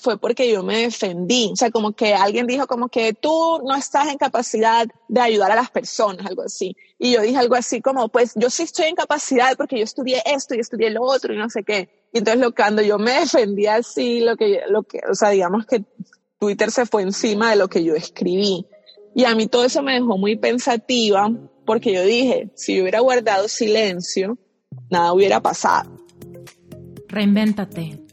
fue porque yo me defendí. O sea, como que alguien dijo como que tú no estás en capacidad de ayudar a las personas, algo así. Y yo dije algo así como, pues yo sí estoy en capacidad porque yo estudié esto y estudié lo otro y no sé qué. Y entonces cuando yo me defendí así, lo que, lo que, o sea, digamos que Twitter se fue encima de lo que yo escribí. Y a mí todo eso me dejó muy pensativa porque yo dije, si yo hubiera guardado silencio, nada hubiera pasado. Reinvéntate.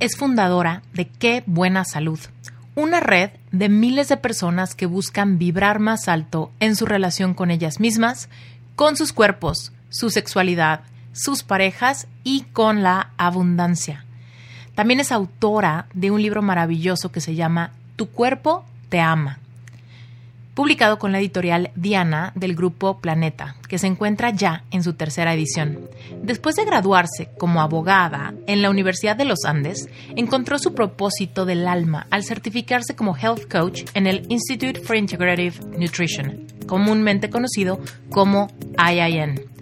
es fundadora de Qué Buena Salud, una red de miles de personas que buscan vibrar más alto en su relación con ellas mismas, con sus cuerpos, su sexualidad, sus parejas y con la abundancia. También es autora de un libro maravilloso que se llama Tu cuerpo te ama publicado con la editorial Diana del grupo Planeta, que se encuentra ya en su tercera edición. Después de graduarse como abogada en la Universidad de los Andes, encontró su propósito del alma al certificarse como Health Coach en el Institute for Integrative Nutrition, comúnmente conocido como IIN.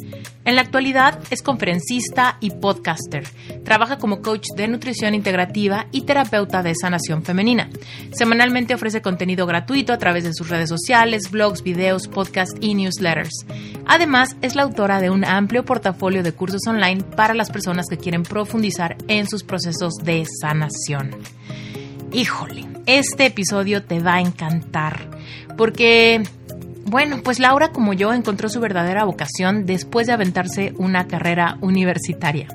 En la actualidad es conferencista y podcaster. Trabaja como coach de nutrición integrativa y terapeuta de sanación femenina. Semanalmente ofrece contenido gratuito a través de sus redes sociales, blogs, videos, podcasts y newsletters. Además, es la autora de un amplio portafolio de cursos online para las personas que quieren profundizar en sus procesos de sanación. Híjole, este episodio te va a encantar porque bueno, pues Laura, como yo, encontró su verdadera vocación después de aventarse una carrera universitaria.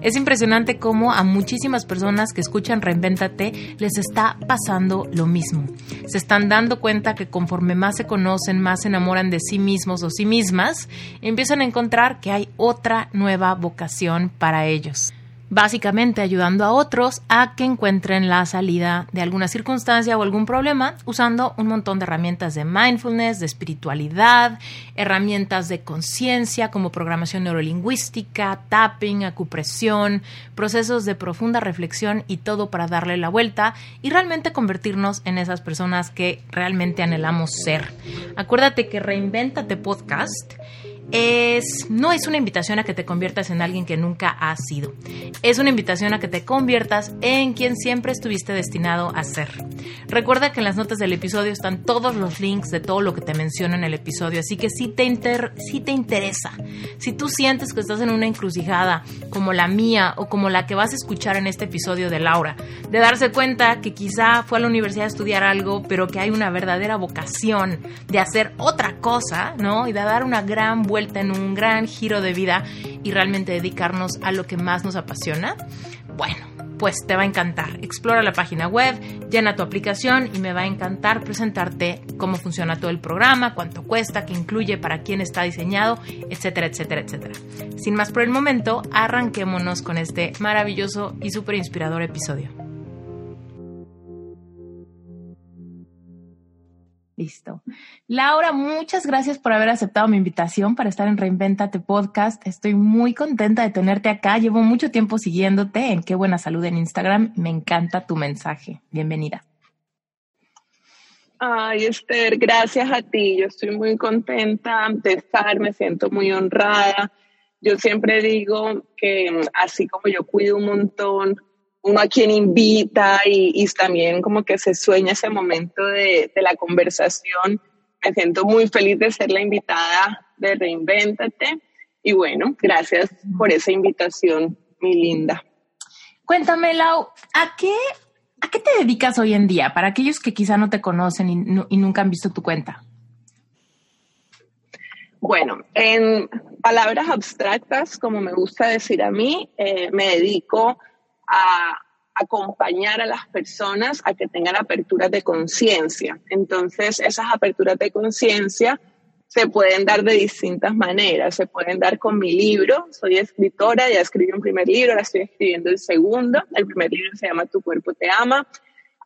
Es impresionante cómo a muchísimas personas que escuchan Reinvéntate les está pasando lo mismo. Se están dando cuenta que conforme más se conocen, más se enamoran de sí mismos o sí mismas, empiezan a encontrar que hay otra nueva vocación para ellos básicamente ayudando a otros a que encuentren la salida de alguna circunstancia o algún problema usando un montón de herramientas de mindfulness, de espiritualidad, herramientas de conciencia como programación neurolingüística, tapping, acupresión, procesos de profunda reflexión y todo para darle la vuelta y realmente convertirnos en esas personas que realmente anhelamos ser. Acuérdate que Reinventate Podcast es, no es una invitación a que te conviertas en alguien que nunca has sido. Es una invitación a que te conviertas en quien siempre estuviste destinado a ser. Recuerda que en las notas del episodio están todos los links de todo lo que te menciono en el episodio, así que si te, inter, si te interesa, si tú sientes que estás en una encrucijada como la mía o como la que vas a escuchar en este episodio de Laura, de darse cuenta que quizá fue a la universidad a estudiar algo, pero que hay una verdadera vocación de hacer otra cosa, ¿no? Y de dar una gran vuelta en un gran giro de vida y realmente dedicarnos a lo que más nos apasiona, bueno, pues te va a encantar. Explora la página web, llena tu aplicación y me va a encantar presentarte cómo funciona todo el programa, cuánto cuesta, qué incluye, para quién está diseñado, etcétera, etcétera, etcétera. Sin más por el momento, arranquémonos con este maravilloso y súper inspirador episodio. Listo. Laura, muchas gracias por haber aceptado mi invitación para estar en Reinventate Podcast. Estoy muy contenta de tenerte acá. Llevo mucho tiempo siguiéndote en Qué Buena Salud en Instagram. Me encanta tu mensaje. Bienvenida. Ay, Esther, gracias a ti. Yo estoy muy contenta de estar, me siento muy honrada. Yo siempre digo que así como yo cuido un montón uno a quien invita y, también como que se sueña ese momento de, de, la conversación. Me siento muy feliz de ser la invitada de Reinvéntate y bueno, gracias por esa invitación, mi linda. Cuéntame, Lau, ¿a qué, ¿a qué te dedicas hoy en día? Para aquellos que quizá no te conocen y, nunca han visto tu cuenta. Bueno, en palabras abstractas, como me gusta decir a mí, eh, me dedico a acompañar a las personas a que tengan aperturas de conciencia. Entonces, esas aperturas de conciencia se pueden dar de distintas maneras. Se pueden dar con mi libro. Soy escritora, ya escribí un primer libro, ahora estoy escribiendo el segundo. El primer libro se llama Tu cuerpo te ama.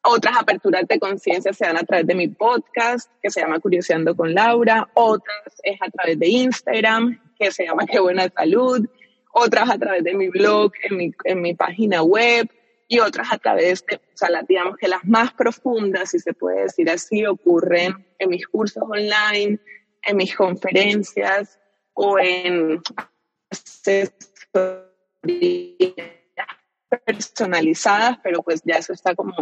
Otras aperturas de conciencia se dan a través de mi podcast, que se llama Curioseando con Laura. Otras es a través de Instagram, que se llama Qué buena salud. Otras a través de mi blog, en mi, en mi página web y otras a través de, o sea, digamos que las más profundas, si se puede decir así, ocurren en mis cursos online, en mis conferencias o en personalizadas, pero pues ya eso está como,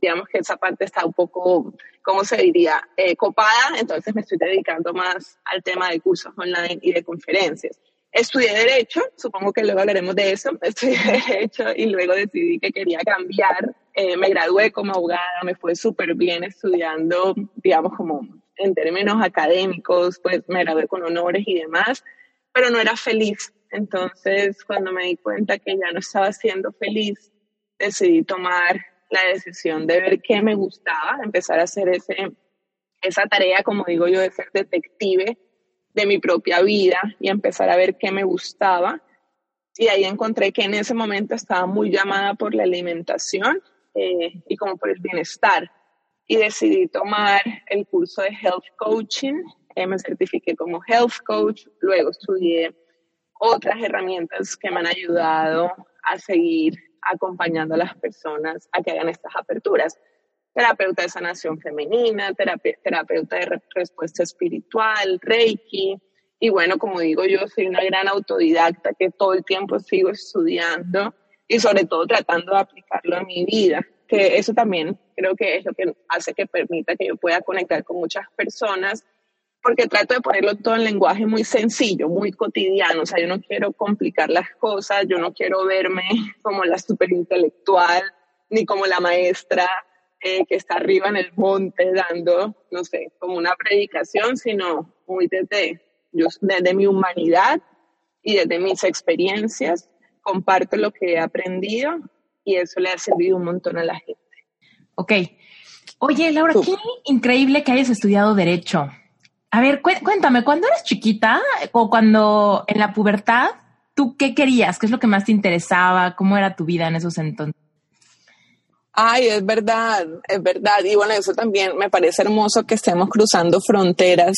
digamos que esa parte está un poco, ¿cómo se diría?, eh, copada, entonces me estoy dedicando más al tema de cursos online y de conferencias. Estudié Derecho, supongo que luego hablaremos de eso. Estudié Derecho y luego decidí que quería cambiar. Eh, me gradué como abogada, me fue súper bien estudiando, digamos, como en términos académicos, pues me gradué con honores y demás, pero no era feliz. Entonces, cuando me di cuenta que ya no estaba siendo feliz, decidí tomar la decisión de ver qué me gustaba, empezar a hacer ese, esa tarea, como digo yo, de ser detective de mi propia vida y empezar a ver qué me gustaba. Y ahí encontré que en ese momento estaba muy llamada por la alimentación eh, y como por el bienestar. Y decidí tomar el curso de Health Coaching. Eh, me certifiqué como Health Coach. Luego estudié otras herramientas que me han ayudado a seguir acompañando a las personas a que hagan estas aperturas terapeuta de sanación femenina, terapeuta de respuesta espiritual, Reiki. Y bueno, como digo, yo soy una gran autodidacta que todo el tiempo sigo estudiando y sobre todo tratando de aplicarlo a mi vida, que eso también creo que es lo que hace que permita que yo pueda conectar con muchas personas, porque trato de ponerlo todo en lenguaje muy sencillo, muy cotidiano, o sea, yo no quiero complicar las cosas, yo no quiero verme como la superintelectual ni como la maestra eh, que está arriba en el monte dando, no sé, como una predicación, sino muy desde, yo, desde mi humanidad y desde mis experiencias, comparto lo que he aprendido y eso le ha servido un montón a la gente. Ok. Oye, Laura, qué increíble que hayas estudiado Derecho. A ver, cuéntame, cuando eres chiquita o cuando en la pubertad, ¿tú qué querías? ¿Qué es lo que más te interesaba? ¿Cómo era tu vida en esos entonces? Ay, es verdad, es verdad. Y bueno, eso también me parece hermoso que estemos cruzando fronteras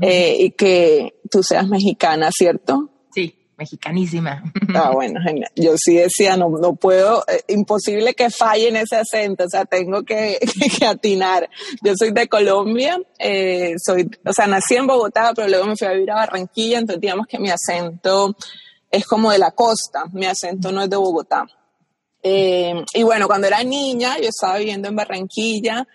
eh, y que tú seas mexicana, ¿cierto? Sí, mexicanísima. Ah, bueno, genial. Yo sí decía, no, no puedo, eh, imposible que falle en ese acento, o sea, tengo que, que atinar. Yo soy de Colombia, eh, soy, o sea, nací en Bogotá, pero luego me fui a vivir a Barranquilla, entonces digamos que mi acento es como de la costa, mi acento no es de Bogotá. Eh, y bueno, cuando era niña, yo estaba viviendo en Barranquilla,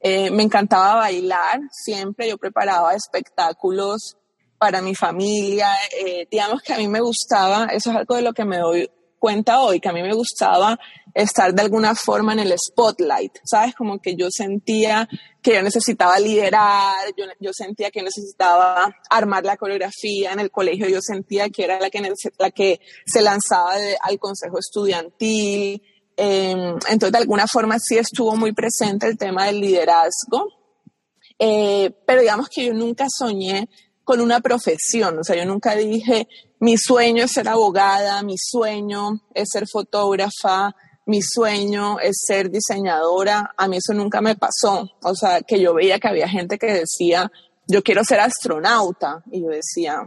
eh, me encantaba bailar, siempre yo preparaba espectáculos para mi familia, eh, digamos que a mí me gustaba, eso es algo de lo que me doy cuenta hoy, que a mí me gustaba estar de alguna forma en el spotlight, ¿sabes? Como que yo sentía que yo necesitaba liderar, yo, yo sentía que necesitaba armar la coreografía en el colegio, yo sentía que era la que, la que se lanzaba al consejo estudiantil. Em, entonces, de alguna forma sí estuvo muy presente el tema del liderazgo, eh, pero digamos que yo nunca soñé con una profesión, o sea, yo nunca dije, mi sueño es ser abogada, mi sueño es ser fotógrafa, mi sueño es ser diseñadora, a mí eso nunca me pasó. O sea, que yo veía que había gente que decía, yo quiero ser astronauta. Y yo decía,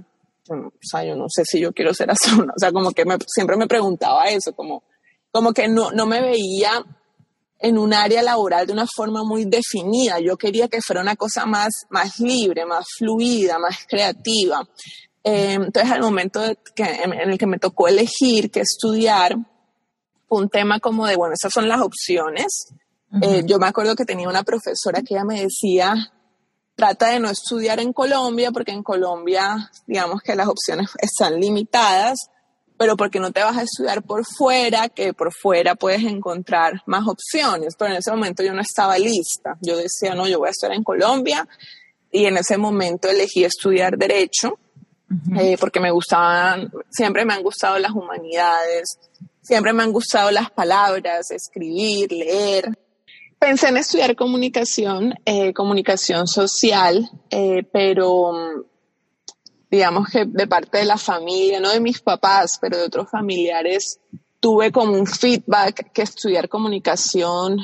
o sea, yo no sé si yo quiero ser astronauta. O sea, como que siempre me preguntaba eso, como, como que no, no me veía en un área laboral de una forma muy definida. Yo quería que fuera una cosa más, más libre, más fluida, más creativa. Eh, entonces, al momento en el que me tocó elegir qué estudiar, un tema como de, bueno, esas son las opciones. Eh, yo me acuerdo que tenía una profesora que ella me decía, trata de no estudiar en Colombia, porque en Colombia, digamos que las opciones están limitadas, pero porque no te vas a estudiar por fuera, que por fuera puedes encontrar más opciones. Pero en ese momento yo no estaba lista. Yo decía, no, yo voy a estar en Colombia. Y en ese momento elegí estudiar Derecho, eh, porque me gustaban, siempre me han gustado las humanidades, Siempre me han gustado las palabras, escribir, leer. Pensé en estudiar comunicación, eh, comunicación social, eh, pero mm, digamos que de parte de la familia, no de mis papás, pero de otros familiares, tuve como un feedback que estudiar comunicación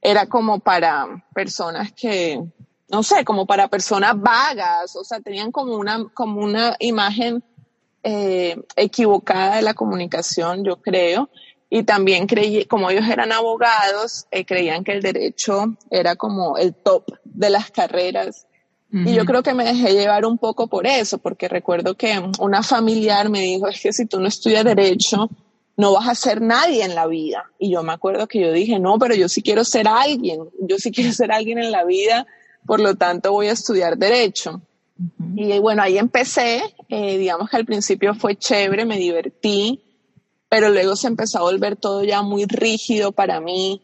era como para personas que, no sé, como para personas vagas, o sea, tenían como una, como una imagen eh, equivocada de la comunicación, yo creo. Y también creí, como ellos eran abogados, eh, creían que el derecho era como el top de las carreras. Y yo creo que me dejé llevar un poco por eso, porque recuerdo que una familiar me dijo, es que si tú no estudias derecho, no vas a ser nadie en la vida. Y yo me acuerdo que yo dije, no, pero yo sí quiero ser alguien, yo sí quiero ser alguien en la vida, por lo tanto voy a estudiar derecho. Y bueno, ahí empecé, eh, digamos que al principio fue chévere, me divertí, pero luego se empezó a volver todo ya muy rígido para mí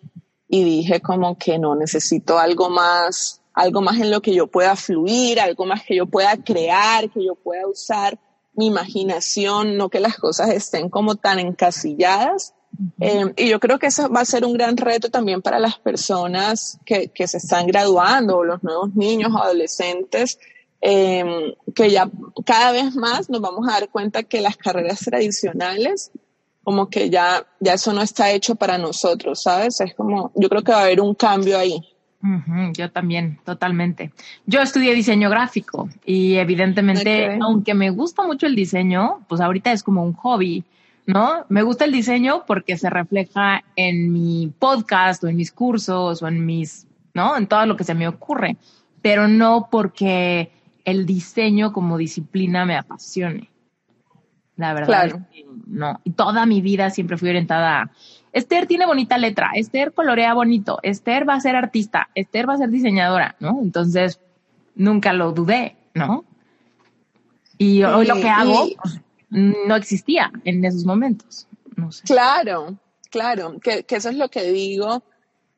y dije como que no, necesito algo más, algo más en lo que yo pueda fluir, algo más que yo pueda crear, que yo pueda usar mi imaginación, no que las cosas estén como tan encasilladas. Eh, y yo creo que eso va a ser un gran reto también para las personas que, que se están graduando, o los nuevos niños, adolescentes, eh, que ya cada vez más nos vamos a dar cuenta que las carreras tradicionales, como que ya, ya eso no está hecho para nosotros, ¿sabes? Es como, yo creo que va a haber un cambio ahí yo también, totalmente. Yo estudié diseño gráfico y evidentemente, aunque me gusta mucho el diseño, pues ahorita es como un hobby, ¿no? Me gusta el diseño porque se refleja en mi podcast o en mis cursos o en mis, ¿no? En todo lo que se me ocurre, pero no porque el diseño como disciplina me apasione. La verdad, no. Y toda mi vida siempre fui orientada a Esther tiene bonita letra, Esther colorea bonito, Esther va a ser artista, Esther va a ser diseñadora, ¿no? Entonces, nunca lo dudé, ¿no? Y hoy lo que hago pues, no existía en esos momentos. No sé. Claro, claro, que, que eso es lo que digo,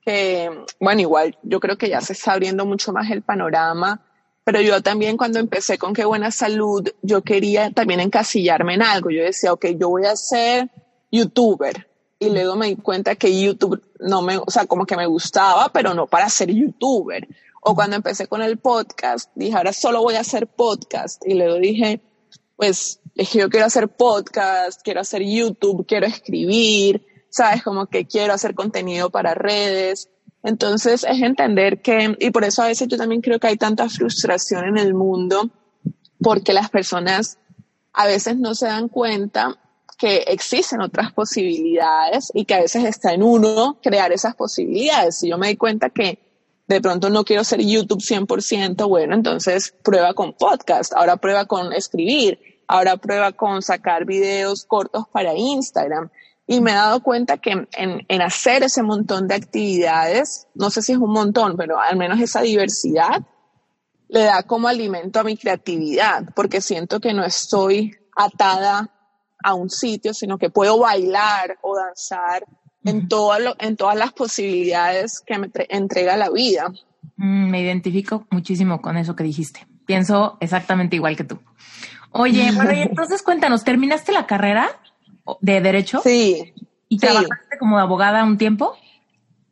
que, bueno, igual yo creo que ya se está abriendo mucho más el panorama, pero yo también cuando empecé con Qué Buena Salud, yo quería también encasillarme en algo. Yo decía, ok, yo voy a ser youtuber, y luego me di cuenta que YouTube no me, o sea, como que me gustaba, pero no para ser youtuber. O cuando empecé con el podcast, dije, ahora solo voy a hacer podcast. Y luego dije, pues, es que yo quiero hacer podcast, quiero hacer YouTube, quiero escribir, sabes, como que quiero hacer contenido para redes. Entonces es entender que, y por eso a veces yo también creo que hay tanta frustración en el mundo, porque las personas a veces no se dan cuenta que existen otras posibilidades y que a veces está en uno crear esas posibilidades. Si yo me di cuenta que de pronto no quiero ser YouTube 100%, bueno, entonces prueba con podcast, ahora prueba con escribir, ahora prueba con sacar videos cortos para Instagram. Y me he dado cuenta que en, en hacer ese montón de actividades, no sé si es un montón, pero al menos esa diversidad, le da como alimento a mi creatividad, porque siento que no estoy atada a un sitio, sino que puedo bailar o danzar en, todo en todas las posibilidades que me entrega la vida. Mm, me identifico muchísimo con eso que dijiste. Pienso exactamente igual que tú. Oye, bueno, y entonces cuéntanos, ¿terminaste la carrera de Derecho? Sí. ¿Y trabajaste como abogada un tiempo?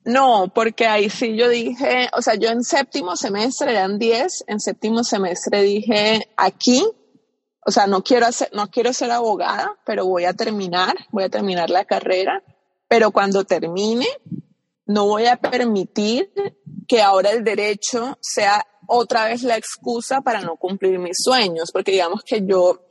No, porque ahí sí yo dije, o sea, yo en séptimo semestre eran 10, en séptimo semestre dije, aquí o sea, no quiero, hacer, no quiero ser abogada, pero voy a terminar, voy a terminar la carrera, pero cuando termine, no voy a permitir que ahora el derecho sea otra vez la excusa para no cumplir mis sueños, porque digamos que yo,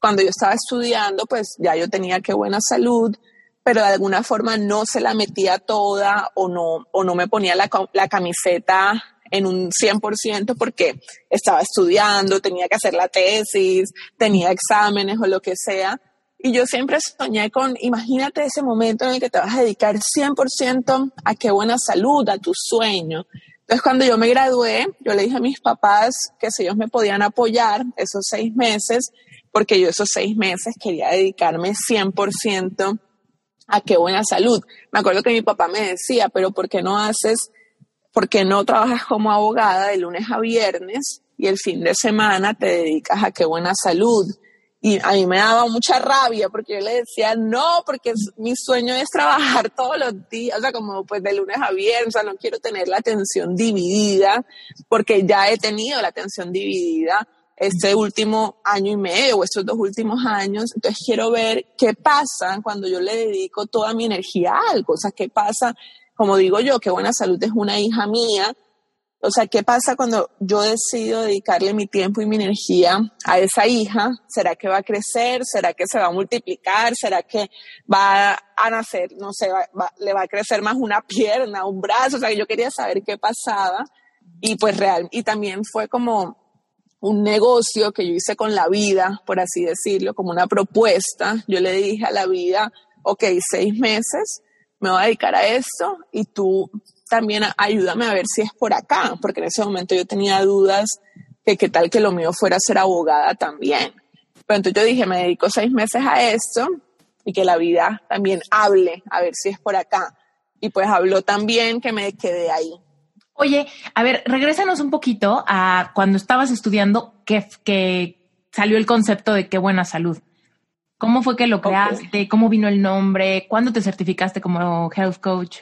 cuando yo estaba estudiando, pues ya yo tenía que buena salud, pero de alguna forma no se la metía toda o no, o no me ponía la, la camiseta en un 100% porque estaba estudiando, tenía que hacer la tesis, tenía exámenes o lo que sea. Y yo siempre soñé con, imagínate ese momento en el que te vas a dedicar 100% a qué buena salud, a tu sueño. Entonces cuando yo me gradué, yo le dije a mis papás que si ellos me podían apoyar esos seis meses, porque yo esos seis meses quería dedicarme 100% a qué buena salud. Me acuerdo que mi papá me decía, pero ¿por qué no haces porque no trabajas como abogada de lunes a viernes y el fin de semana te dedicas a qué buena salud. Y a mí me daba mucha rabia porque yo le decía, no, porque mi sueño es trabajar todos los días, o sea, como pues de lunes a viernes, o sea, no quiero tener la atención dividida, porque ya he tenido la atención dividida este último año y medio o estos dos últimos años. Entonces quiero ver qué pasa cuando yo le dedico toda mi energía a algo, o sea, qué pasa, como digo yo, que Buena Salud es una hija mía, o sea, ¿qué pasa cuando yo decido dedicarle mi tiempo y mi energía a esa hija? ¿Será que va a crecer? ¿Será que se va a multiplicar? ¿Será que va a nacer, no sé, le va a crecer más una pierna, un brazo? O sea, yo quería saber qué pasaba y pues real. Y también fue como un negocio que yo hice con la vida, por así decirlo, como una propuesta. Yo le dije a la vida, ok, seis meses, me voy a dedicar a esto y tú también ayúdame a ver si es por acá, porque en ese momento yo tenía dudas que qué tal que lo mío fuera ser abogada también. Pero entonces yo dije, me dedico seis meses a esto y que la vida también hable, a ver si es por acá. Y pues habló también que me quedé ahí. Oye, a ver, regrésanos un poquito a cuando estabas estudiando que, que salió el concepto de qué buena salud. ¿Cómo fue que lo creaste? ¿Cómo vino el nombre? ¿Cuándo te certificaste como health coach?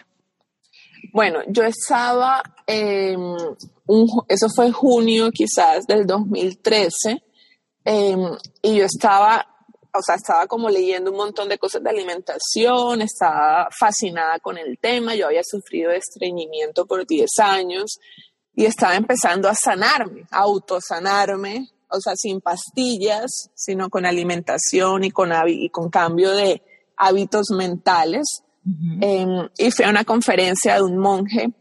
Bueno, yo estaba, eso fue junio quizás del 2013, em, y yo estaba, o sea, estaba como leyendo un montón de cosas de alimentación, estaba fascinada con el tema, yo había sufrido de estreñimiento por 10 años y estaba empezando a sanarme, a autosanarme, o sea, sin pastillas, sino con alimentación y con, y con cambio de hábitos mentales. Em, y fui a una conferencia de un monje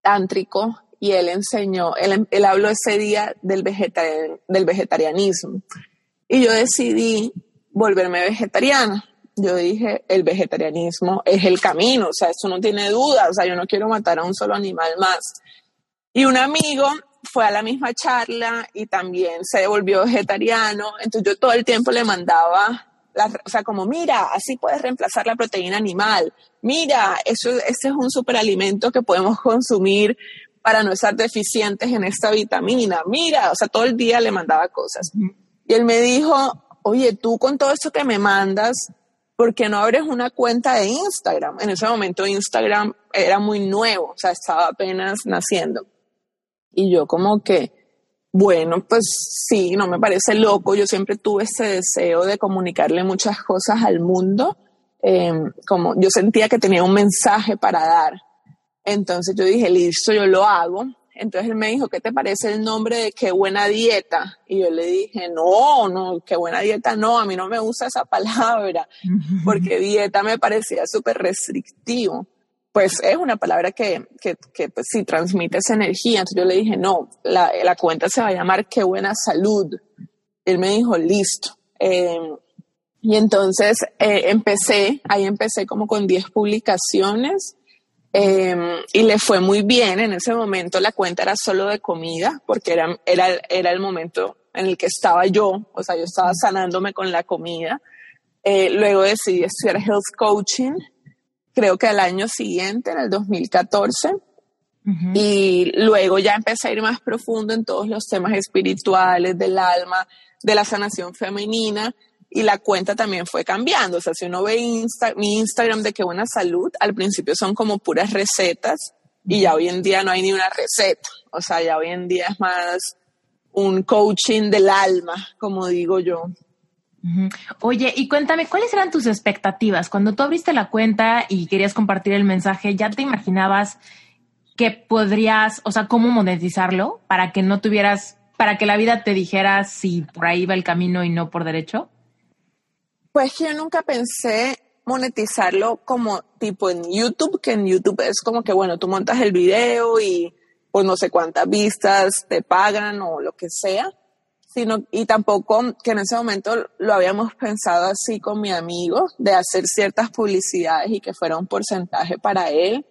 tántrico y él enseñó, él, él habló ese día del, del vegetarianismo. Y yo decidí volverme vegetariana. Yo dije, el vegetarianismo es el camino, o sea, eso no tiene duda, o sea, yo no quiero matar a un solo animal más. Y un amigo fue a la misma charla y también se volvió vegetariano, entonces yo todo el tiempo le mandaba o sea, como mira, así puedes reemplazar la proteína animal, mira, eso, ese es un superalimento que podemos consumir para no estar deficientes en esta vitamina, mira, o sea, todo el día le mandaba cosas. Y él me dijo, oye, tú con todo esto que me mandas, ¿por qué no abres una cuenta de Instagram? En ese momento Instagram era muy nuevo, o sea, estaba apenas naciendo. Y yo como que, bueno, pues sí, no me parece loco. Yo siempre tuve ese deseo de comunicarle muchas cosas al mundo. Em, como yo sentía que tenía un mensaje para dar. Entonces yo dije, listo, yo lo hago. Entonces él me dijo, ¿qué te parece el nombre de qué buena dieta? Y yo le dije, no, no, qué buena dieta, no, a mí no me gusta esa palabra, porque dieta me parecía súper restrictivo pues es una palabra que, que, que pues, sí transmite esa energía. Entonces yo le dije, no, la, la cuenta se va a llamar Qué buena salud. Él me dijo, listo. Em, y entonces eh, empecé, ahí empecé como con 10 publicaciones em, y le fue muy bien. En ese momento la cuenta era solo de comida porque era, era, era el momento en el que estaba yo, o sea, yo estaba sanándome con la comida. Eh, luego decidí estudiar health coaching creo que al año siguiente, en el 2014. Y luego ya empecé a ir más profundo en todos los temas espirituales, del alma, de la sanación femenina. Y la cuenta también fue cambiando. O sea, si uno ve mi Instagram de qué buena salud, al principio son como puras recetas y ya hoy en día no hay ni una receta. O sea, ya hoy en día es más un coaching del alma, como digo yo. Oye, y cuéntame, ¿cuáles eran tus expectativas? Cuando tú abriste la cuenta y querías compartir el mensaje, ¿ya te imaginabas que podrías, o sea, cómo monetizarlo para que no tuvieras, para que la vida te dijera si por ahí va el camino y no por derecho? Pues yo nunca pensé monetizarlo como tipo en YouTube, que en YouTube es como que, bueno, tú montas el video y pues no sé cuántas vistas te pagan o lo que sea sino, y tampoco que en ese momento lo habíamos pensado así con mi amigo, de hacer ciertas publicidades y que fuera un porcentaje para él.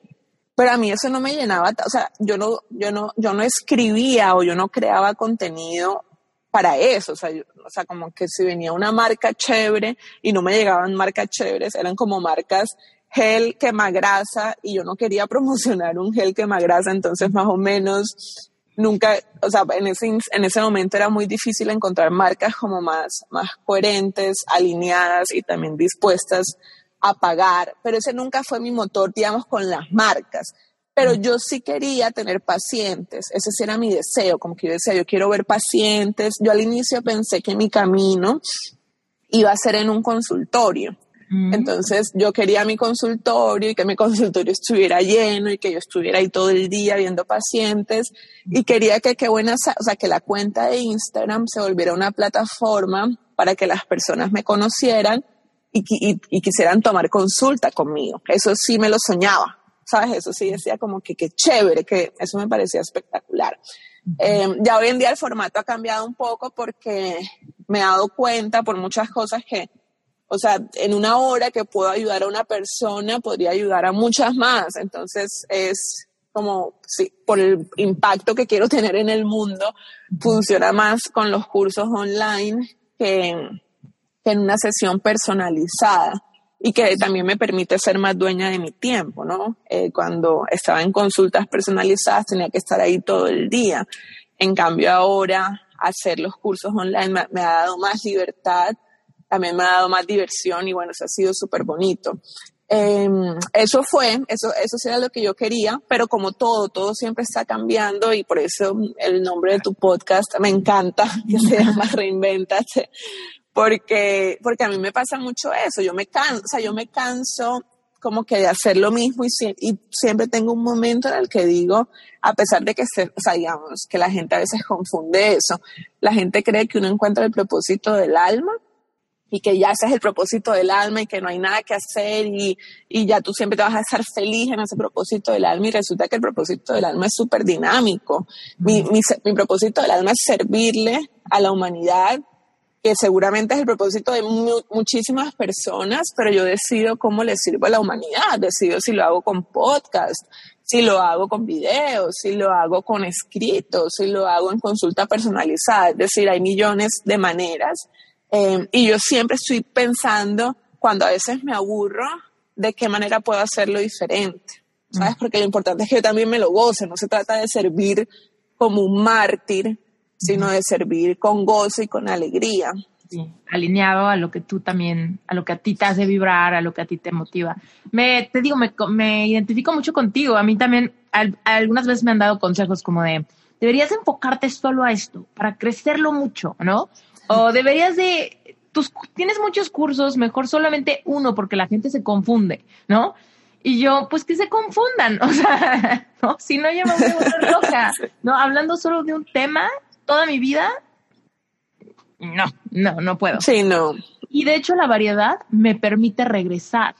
Pero a mí eso no me llenaba, o sea, yo no, yo no, yo no escribía o yo no creaba contenido para eso, o sea, o sea, como que si venía una marca chévere y no me llegaban marcas chéveres, eran como marcas gel quema grasa y yo no quería promocionar un gel quema grasa, entonces más o menos nunca, o sea, en ese, en ese momento era muy difícil encontrar marcas como más, más coherentes, alineadas y también dispuestas a pagar, pero ese nunca fue mi motor, digamos, con las marcas. Pero yo sí quería tener pacientes, ese sí era mi deseo, como que yo decía, yo quiero ver pacientes. Yo al inicio pensé que mi camino iba a ser en un consultorio. Mm. Entonces yo quería mi consultorio y que mi consultorio estuviera lleno y que yo estuviera ahí todo el día viendo pacientes y quería que qué buena, o sea, que la cuenta de Instagram se volviera una plataforma para que las personas me conocieran y, quisieran tomar consulta conmigo. Eso sí me lo soñaba, ¿sabes? Eso sí decía como que qué chévere, que eso me parecía espectacular. Eh, ya hoy en día el formato ha cambiado un poco porque me he dado cuenta por muchas cosas que, o sea, en una hora que puedo ayudar a una persona, podría ayudar a muchas más. Entonces es como, sí, por el impacto que quiero tener en el mundo, funciona más con los cursos online que, en una sesión personalizada y que también me permite ser más dueña de mi tiempo, ¿no? Eh, cuando estaba en consultas personalizadas tenía que estar ahí todo el día. En cambio ahora hacer los cursos online me, ha dado más libertad, también me ha dado más diversión y bueno, eso ha sido súper bonito. Em, eso fue, eso, eso era lo que yo quería, pero como todo, todo siempre está cambiando y por eso el nombre de tu podcast me encanta, que se llama Reinventate, porque, porque a mí me pasa mucho eso, yo me canso, o sea, yo me canso como que de hacer lo mismo y, y, siempre tengo un momento en el que digo, a pesar de que, se, o sea, digamos, que la gente a veces confunde eso, la gente cree que uno encuentra el propósito del alma y que ya ese es el propósito del alma y que no hay nada que hacer y, y ya tú siempre te vas a estar feliz en ese propósito del alma y resulta que el propósito del alma es súper dinámico. Mi, mi, mi propósito del alma es servirle a la humanidad que seguramente es el propósito de muchísimas personas, pero yo decido cómo le sirvo a la humanidad, decido si lo hago con podcast, si lo hago con videos, si lo hago con escritos, si lo hago en consulta personalizada, es decir, hay millones de maneras eh, y yo siempre estoy pensando, cuando a veces me aburro, de qué manera puedo hacerlo diferente, ¿sabes? Mm. Porque lo importante es que yo también me lo goce, no se trata de servir como un mártir, sino de servir con gozo y con alegría. alineado a lo que tú también, a lo que a ti te hace vibrar, a lo que a ti te motiva. Me, te digo, me, me identifico mucho contigo. A mí también, algunas veces me han dado consejos como de, deberías enfocarte solo a esto para crecerlo mucho, ¿no? O deberías de, tus, tienes muchos cursos, mejor solamente uno porque la gente se confunde, ¿no? Y yo, pues que se confundan, o sea, ¿no? si no, yo me voy a volver loca, ¿no? Hablando solo de un tema toda mi vida, no, no, no puedo. Sí, no. Y de hecho la variedad me permite regresar,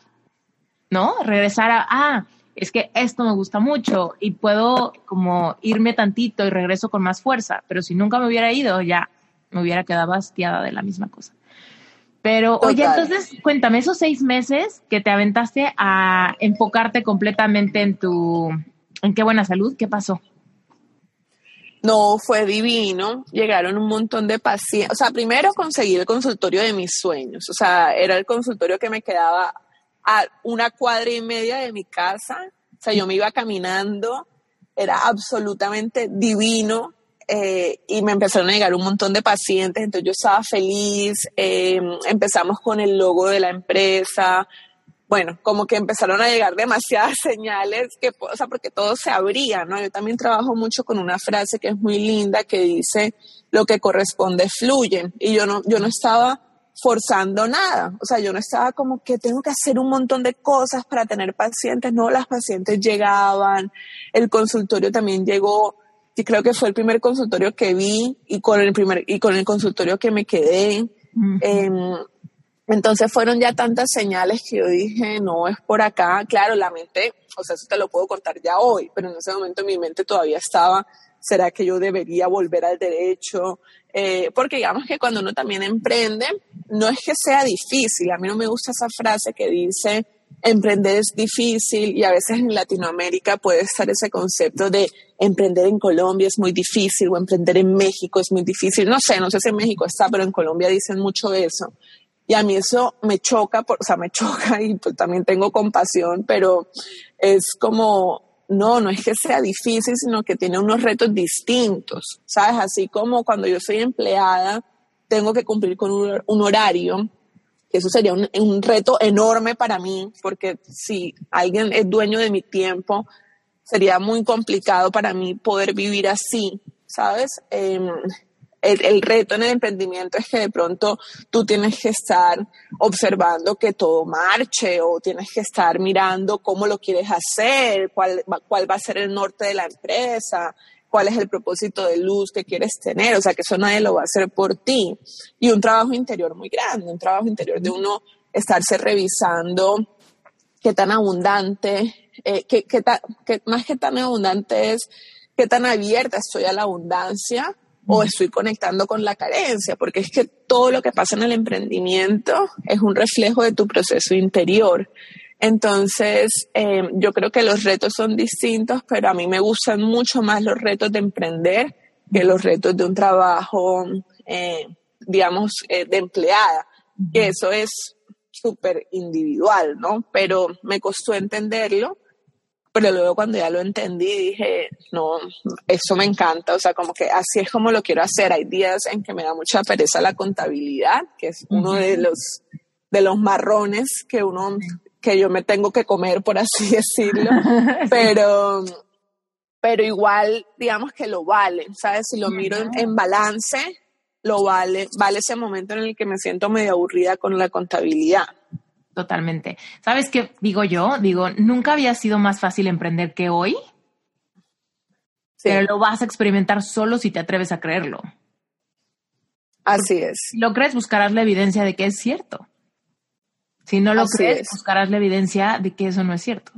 ¿no? Regresar a, ah, es que esto me gusta mucho y puedo como irme tantito y regreso con más fuerza, pero si nunca me hubiera ido, ya me hubiera quedado hastiada de la misma cosa. Pero, oye, entonces, cuéntame, esos seis meses que te aventaste a enfocarte completamente en tu, en qué buena salud, ¿qué pasó? No, fue divino. Llegaron un montón de pacientes. O sea, primero conseguí el consultorio de mis sueños. O sea, era el consultorio que me quedaba a una cuadra y media de mi casa. O sea, yo me iba caminando. Era absolutamente divino. Eh, y me empezaron a llegar un montón de pacientes. Entonces yo estaba feliz. Eh, empezamos con el logo de la empresa bueno, como que empezaron a llegar demasiadas señales que, o sea, porque todo se abría, ¿no? Yo también trabajo mucho con una frase que es muy linda que dice, lo que corresponde fluye. Y yo no, yo no estaba forzando nada, o sea, yo no estaba como que tengo que hacer un montón de cosas para tener pacientes, no, las pacientes llegaban, el consultorio también llegó, y creo que fue el primer consultorio que vi y con el primer, y con el consultorio que me quedé. Entonces fueron ya tantas señales que yo dije, no es por acá. Claro, la mente, o sea, eso te lo puedo contar ya hoy, pero en ese momento mi mente todavía estaba, ¿será que yo debería volver al derecho? Eh, porque digamos que cuando uno también emprende, no es que sea difícil. A mí no me gusta esa frase que dice, emprender es difícil y a veces en Latinoamérica puede estar ese concepto de emprender en Colombia es muy difícil o emprender en México es muy difícil. No sé, no sé si en México está, pero en Colombia dicen mucho eso. Y a mí eso me choca, o sea, me choca y pues también tengo compasión, pero es como, no, no es que sea difícil, sino que tiene unos retos distintos, ¿sabes? Así como cuando yo soy empleada, tengo que cumplir con un, horario, que eso sería un, reto enorme para mí, porque si alguien es dueño de mi tiempo, sería muy complicado para mí poder vivir así, ¿sabes? Eh, el, reto en el emprendimiento es que de pronto tú tienes que estar observando que todo marche o tienes que estar mirando cómo lo quieres hacer, cuál, cuál va a ser el norte de la empresa, cuál es el propósito de luz que quieres tener, o sea que eso nadie lo va a hacer por ti. Y un trabajo interior muy grande, un trabajo interior de uno estarse revisando qué tan abundante, eh, qué, qué, más que tan abundante es qué tan abierta estoy a la abundancia o estoy conectando con la carencia, porque es que todo lo que pasa en el emprendimiento es un reflejo de tu proceso interior. Entonces, eh, yo creo que los retos son distintos, pero a mí me gustan mucho más los retos de emprender que los retos de un trabajo, eh, digamos, eh, de empleada, que eso es súper individual, ¿no? Pero me costó entenderlo pero luego cuando ya lo entendí dije, no, eso me encanta, o sea, como que así es como lo quiero hacer. Hay días en que me da mucha pereza la contabilidad, que es uno de los de los marrones que uno que yo me tengo que comer por así decirlo, pero pero igual digamos que lo vale, ¿sabes? Si lo miro en balance, lo vale, vale ese momento en el que me siento medio aburrida con la contabilidad. Totalmente. ¿Sabes qué digo yo? Digo, nunca había sido más fácil emprender que hoy, pero lo vas a experimentar solo si te atreves a creerlo. Así es. Si lo crees, buscarás la evidencia de que es cierto. Si no lo crees, buscarás la evidencia de que eso no es cierto.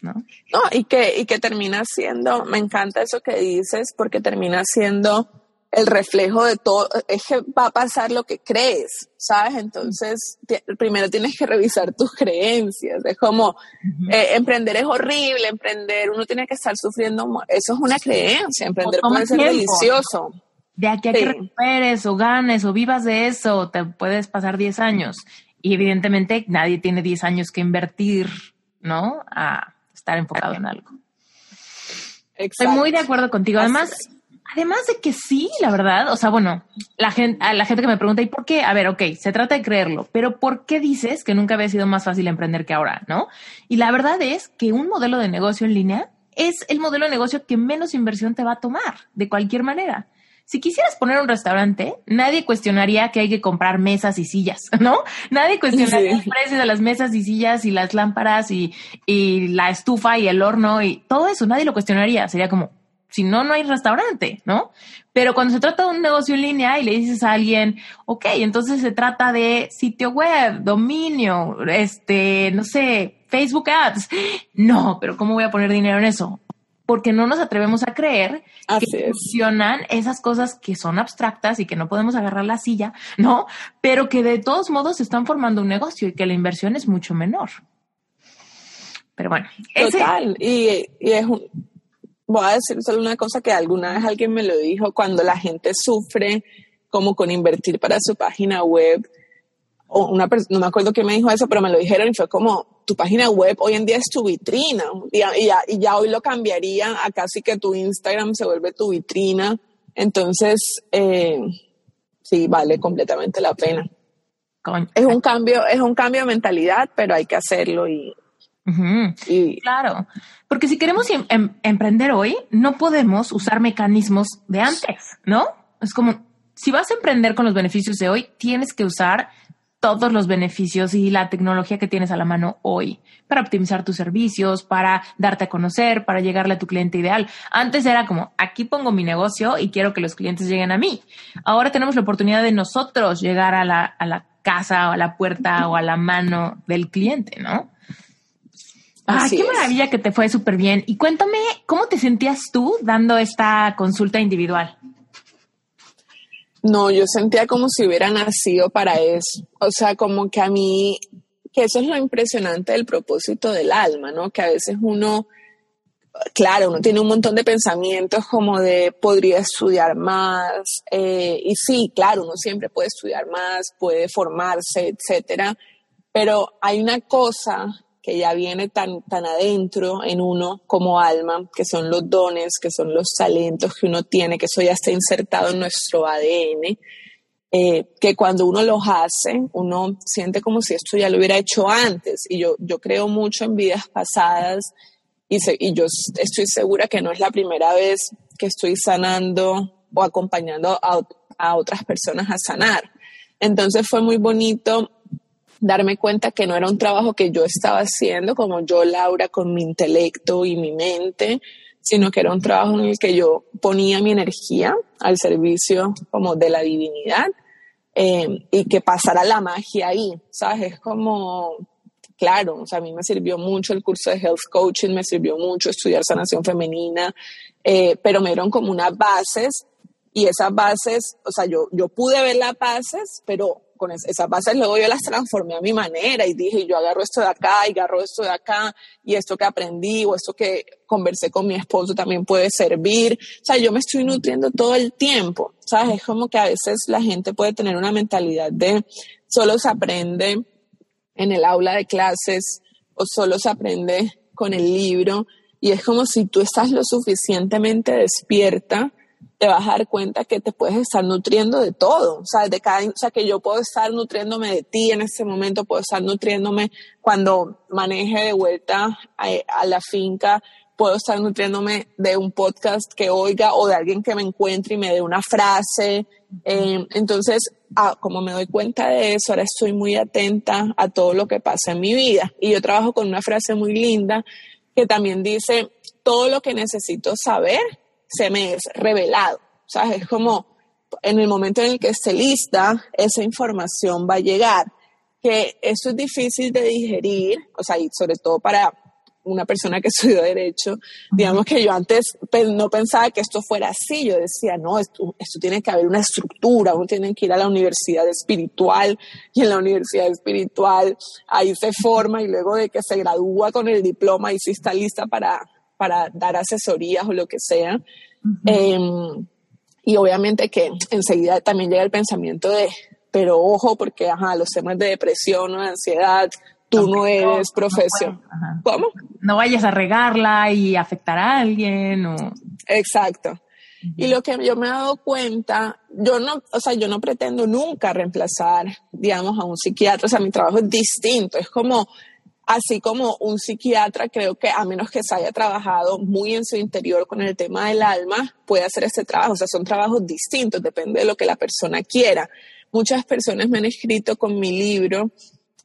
¿No? No, y que, y que termina siendo, me encanta eso que dices, porque termina siendo el reflejo de todo, es que va a pasar lo que crees, ¿sabes? Entonces, primero tienes que revisar tus creencias. Es como, eh, emprender es horrible, emprender, uno tiene que estar sufriendo, eso es una creencia, emprender puede ser delicioso. De aquí a que recuperes o ganes o vivas de eso, te puedes pasar 10 años. Y evidentemente nadie tiene 10 años que invertir, ¿no? A estar enfocado en algo. Estoy muy de acuerdo contigo. Además, Además de que sí, la verdad, o sea, bueno, la gente, a la gente que me pregunta, ¿y por qué? A ver, ok, se trata de creerlo, pero ¿por qué dices que nunca había sido más fácil emprender que ahora, no? Y la verdad es que un modelo de negocio en línea es el modelo de negocio que menos inversión te va a tomar, de cualquier manera. Si quisieras poner un restaurante, nadie cuestionaría que hay que comprar mesas y sillas, ¿no? Nadie cuestionaría el precio de las mesas y sillas y las lámparas y, y la estufa y el horno y todo eso, nadie lo cuestionaría. Sería como, si no, no hay restaurante, ¿no? Pero cuando se trata de un negocio en línea y le dices a alguien, ok, entonces se trata de sitio web, dominio, este, no sé, Facebook Ads. No, pero ¿cómo voy a poner dinero en eso? Porque no nos atrevemos a creer que funcionan esas cosas que son abstractas y que no podemos agarrar la silla, ¿no? Pero que de todos modos están formando un negocio y que la inversión es mucho menor. Pero bueno. Total, y, y es un, voy a decir solo una cosa que alguna vez alguien me lo dijo, cuando la gente sufre como con invertir para su página web, o una no me acuerdo quién me dijo eso, pero me lo dijeron y fue como, tu página web hoy en día es tu vitrina, y, ya, y ya, hoy lo cambiaría a casi que tu Instagram se vuelve tu vitrina, entonces, eh, sí, vale completamente la pena. Es un cambio, es un cambio de mentalidad, pero hay que hacerlo y, Claro, porque si queremos em, em, emprender hoy, no podemos usar mecanismos de antes, ¿no? Es como, si vas a emprender con los beneficios de hoy, tienes que usar todos los beneficios y la tecnología que tienes a la mano hoy para optimizar tus servicios, para darte a conocer, para llegarle a tu cliente ideal. Antes era como, aquí pongo mi negocio y quiero que los clientes lleguen a mí. Ahora tenemos la oportunidad de nosotros llegar a la, a la casa o a la puerta o a la mano del cliente, ¿no? Ah, qué maravilla que te fue súper bien. Y cuéntame, ¿cómo te sentías tú dando esta consulta individual? No, yo sentía como si hubiera nacido para eso. O sea, como que a mí, que eso es lo impresionante del propósito del alma, ¿no? Que a veces uno, claro, uno tiene un montón de pensamientos como de podría estudiar más. Eh, y sí, claro, uno siempre puede estudiar más, puede formarse, etcétera. Pero hay una cosa que ya viene tan, tan adentro en uno como alma, que son los dones, que son los talentos que uno tiene, que eso ya está insertado en nuestro ADN, eh, que cuando uno los hace, uno siente como si esto ya lo hubiera hecho antes. Y yo, yo creo mucho en vidas pasadas y, y yo estoy segura que no es la primera vez que estoy sanando o acompañando a, a otras personas a sanar. Entonces fue muy bonito darme cuenta que no era un trabajo que yo estaba haciendo como yo, Laura, con mi intelecto y mi mente, sino que era un trabajo en el que yo ponía mi energía al servicio como de la divinidad eh, y que pasara la magia ahí, ¿sabes? Es como, claro, o sea, a mí me sirvió mucho el curso de Health Coaching, me sirvió mucho estudiar sanación femenina, eh, pero me dieron como unas bases y esas bases, o sea, yo, yo pude ver las bases, pero con esas bases luego yo las transformé a mi manera y dije, yo agarro esto de acá y agarro esto de acá y esto que aprendí o esto que conversé con mi esposo también puede servir. O sea, yo me estoy nutriendo todo el tiempo, ¿sabes? Es como que a veces la gente puede tener una mentalidad de solo se aprende en el aula de clases o solo se aprende con el libro y es como si tú estás lo suficientemente despierta te vas a dar cuenta que te puedes estar nutriendo de todo, o sea, de cada, o sea, que yo puedo estar nutriéndome de ti en ese momento, puedo estar nutriéndome cuando maneje de vuelta a, la finca, puedo estar nutriéndome de un podcast que oiga o de alguien que me encuentre y me dé una frase. Eh, entonces, ah, como me doy cuenta de eso, ahora estoy muy atenta a todo lo que pasa en mi vida. Y yo trabajo con una frase muy linda que también dice, todo lo que necesito saber se me es revelado. O sea, es como en el momento en el que esté lista, esa información va a llegar. Que eso es difícil de digerir, o sea, y sobre todo para una persona que estudió Derecho, digamos que yo antes no pensaba que esto fuera así, yo decía, no, esto, esto, tiene que haber una estructura, uno tiene que ir a la universidad espiritual y en la universidad espiritual ahí se forma y luego de que se gradúa con el diploma y sí está lista para para dar asesorías o lo que sea. Em, y obviamente que enseguida también llega el pensamiento de, pero ojo, porque ajá, los temas de depresión o de ansiedad, tú no eres profesión. ¿Cómo? No vayas a regarla y afectar a alguien o... Exacto. Y lo que yo me he dado cuenta, yo no, o sea, yo no pretendo nunca reemplazar, digamos, a un psiquiatra, o sea, mi trabajo es distinto, es como así como un psiquiatra, creo que a menos que se haya trabajado muy en su interior con el tema del alma, puede hacer este trabajo. O sea, son trabajos distintos, depende de lo que la persona quiera. Muchas personas me han escrito con mi libro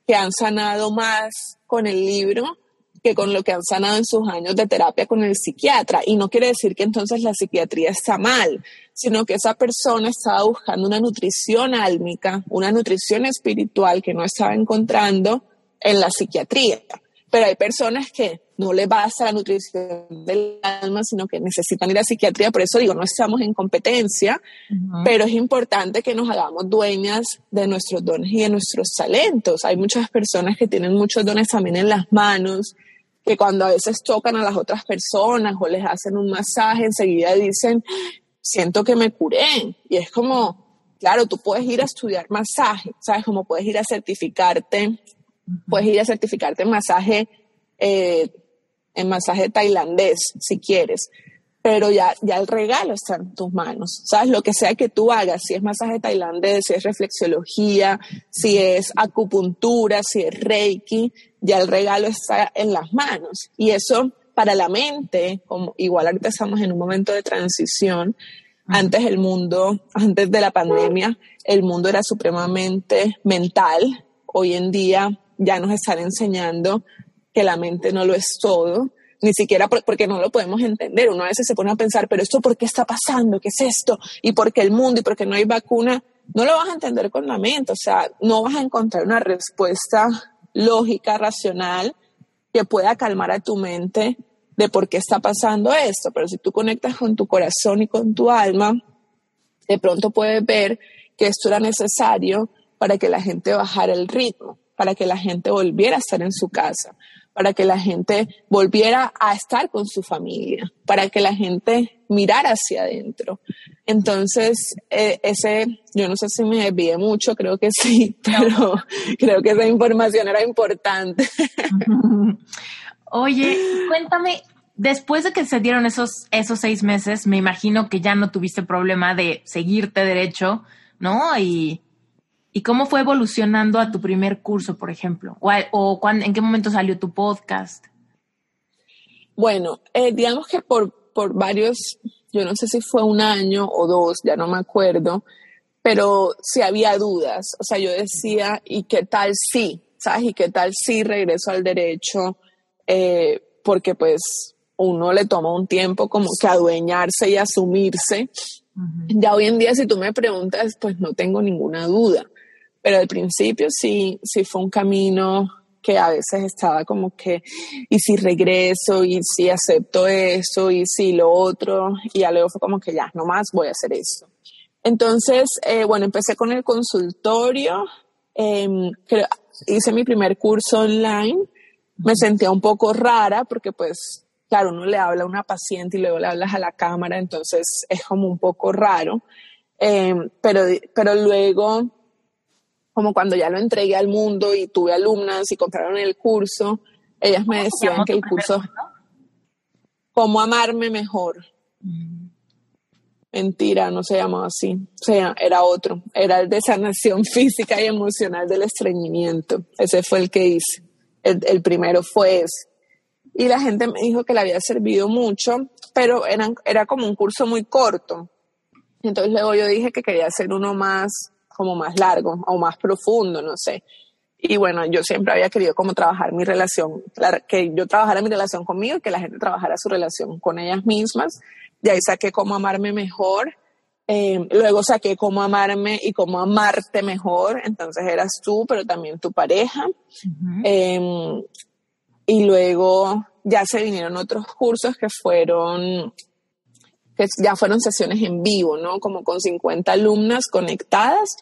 que han sanado más con el libro que con lo que han sanado en sus años de terapia con el psiquiatra. Y no quiere decir que entonces la psiquiatría está mal, sino que esa persona estaba buscando una nutrición álmica, una nutrición espiritual que no estaba encontrando en la psiquiatría. Pero hay personas que no les basta la nutrición del alma, sino que necesitan ir a psiquiatría. Por eso digo, no estamos en competencia, pero es importante que nos hagamos dueñas de nuestros dones y de nuestros talentos. Hay muchas personas que tienen muchos dones también en las manos, que cuando a veces tocan a las otras personas o les hacen un masaje, enseguida dicen, siento que me curé. Y es como, claro, tú puedes ir a estudiar masaje, ¿sabes? Como puedes ir a certificarte Puedes ir a certificarte en masaje, eh, en masaje tailandés, si quieres. Pero ya, ya el regalo está en tus manos. ¿Sabes? Lo que sea que tú hagas, si es masaje tailandés, si es reflexología, si es acupuntura, si es reiki, ya el regalo está en las manos. Y eso para la mente, como igual ahorita estamos en un momento de transición, antes el mundo, antes de la pandemia, el mundo era supremamente mental. Hoy en día ya nos están enseñando que la mente no lo es todo, ni siquiera porque no lo podemos entender. Uno a veces se pone a pensar, pero esto por qué está pasando, qué es esto, y por qué el mundo, y por qué no hay vacuna. No lo vas a entender con la mente, o sea, no vas a encontrar una respuesta lógica, racional, que pueda calmar a tu mente de por qué está pasando esto. Pero si tú conectas con tu corazón y con tu alma, de pronto puedes ver que esto era necesario para que la gente bajara el ritmo para que la gente volviera a estar en su casa, para que la gente volviera a estar con su familia, para que la gente mirar hacia adentro. Entonces, eh, ese, yo no sé si me desvié mucho, creo que sí, pero creo que esa información era importante. Oye, cuéntame, después de que se dieron esos, esos seis meses, me imagino que ya no tuviste problema de seguirte derecho, ¿no? Y, y cómo fue evolucionando a tu primer curso, por ejemplo, o, o en qué momento salió tu podcast. Bueno, eh, digamos que por, por varios, yo no sé si fue un año o dos, ya no me acuerdo, pero sí había dudas. O sea, yo decía, ¿y qué tal si? ¿Sabes? ¿Y qué tal si regreso al derecho? Eh, porque pues uno le toma un tiempo como que adueñarse y asumirse. Ya hoy en día, si tú me preguntas, pues no tengo ninguna duda. Pero al principio sí, sí fue un camino que a veces estaba como que, y si regreso, y si acepto eso, y si lo otro, y ya luego fue como que ya, no más voy a hacer eso. Entonces, eh, bueno, empecé con el consultorio, em, hice mi primer curso online, me sentía un poco rara porque pues, claro, uno le habla a una paciente y luego le hablas a la cámara, entonces es como un poco raro, em, pero, pero luego como cuando ya lo entregué al mundo y tuve alumnas y compraron el curso, ellas me decían que el curso, cómo amarme mejor. Mm. Mentira, no se llamaba así, o sea, era otro, era el de sanación física y emocional del estreñimiento. Ese fue el que hice. El, primero fue ese. Y la gente me dijo que le había servido mucho, pero era como un curso muy corto. Entonces luego yo dije que quería hacer uno más como más largo o más profundo, no sé. Y bueno, yo siempre había querido como trabajar mi relación, que yo trabajara mi relación conmigo y que la gente trabajara su relación con ellas mismas. De ahí saqué cómo amarme mejor. Eh, luego saqué cómo amarme y cómo amarte mejor. Entonces eras tú, pero también tu pareja. Em, y luego ya se vinieron otros cursos que fueron que ya fueron sesiones en vivo, ¿no? Como con 50 alumnas conectadas,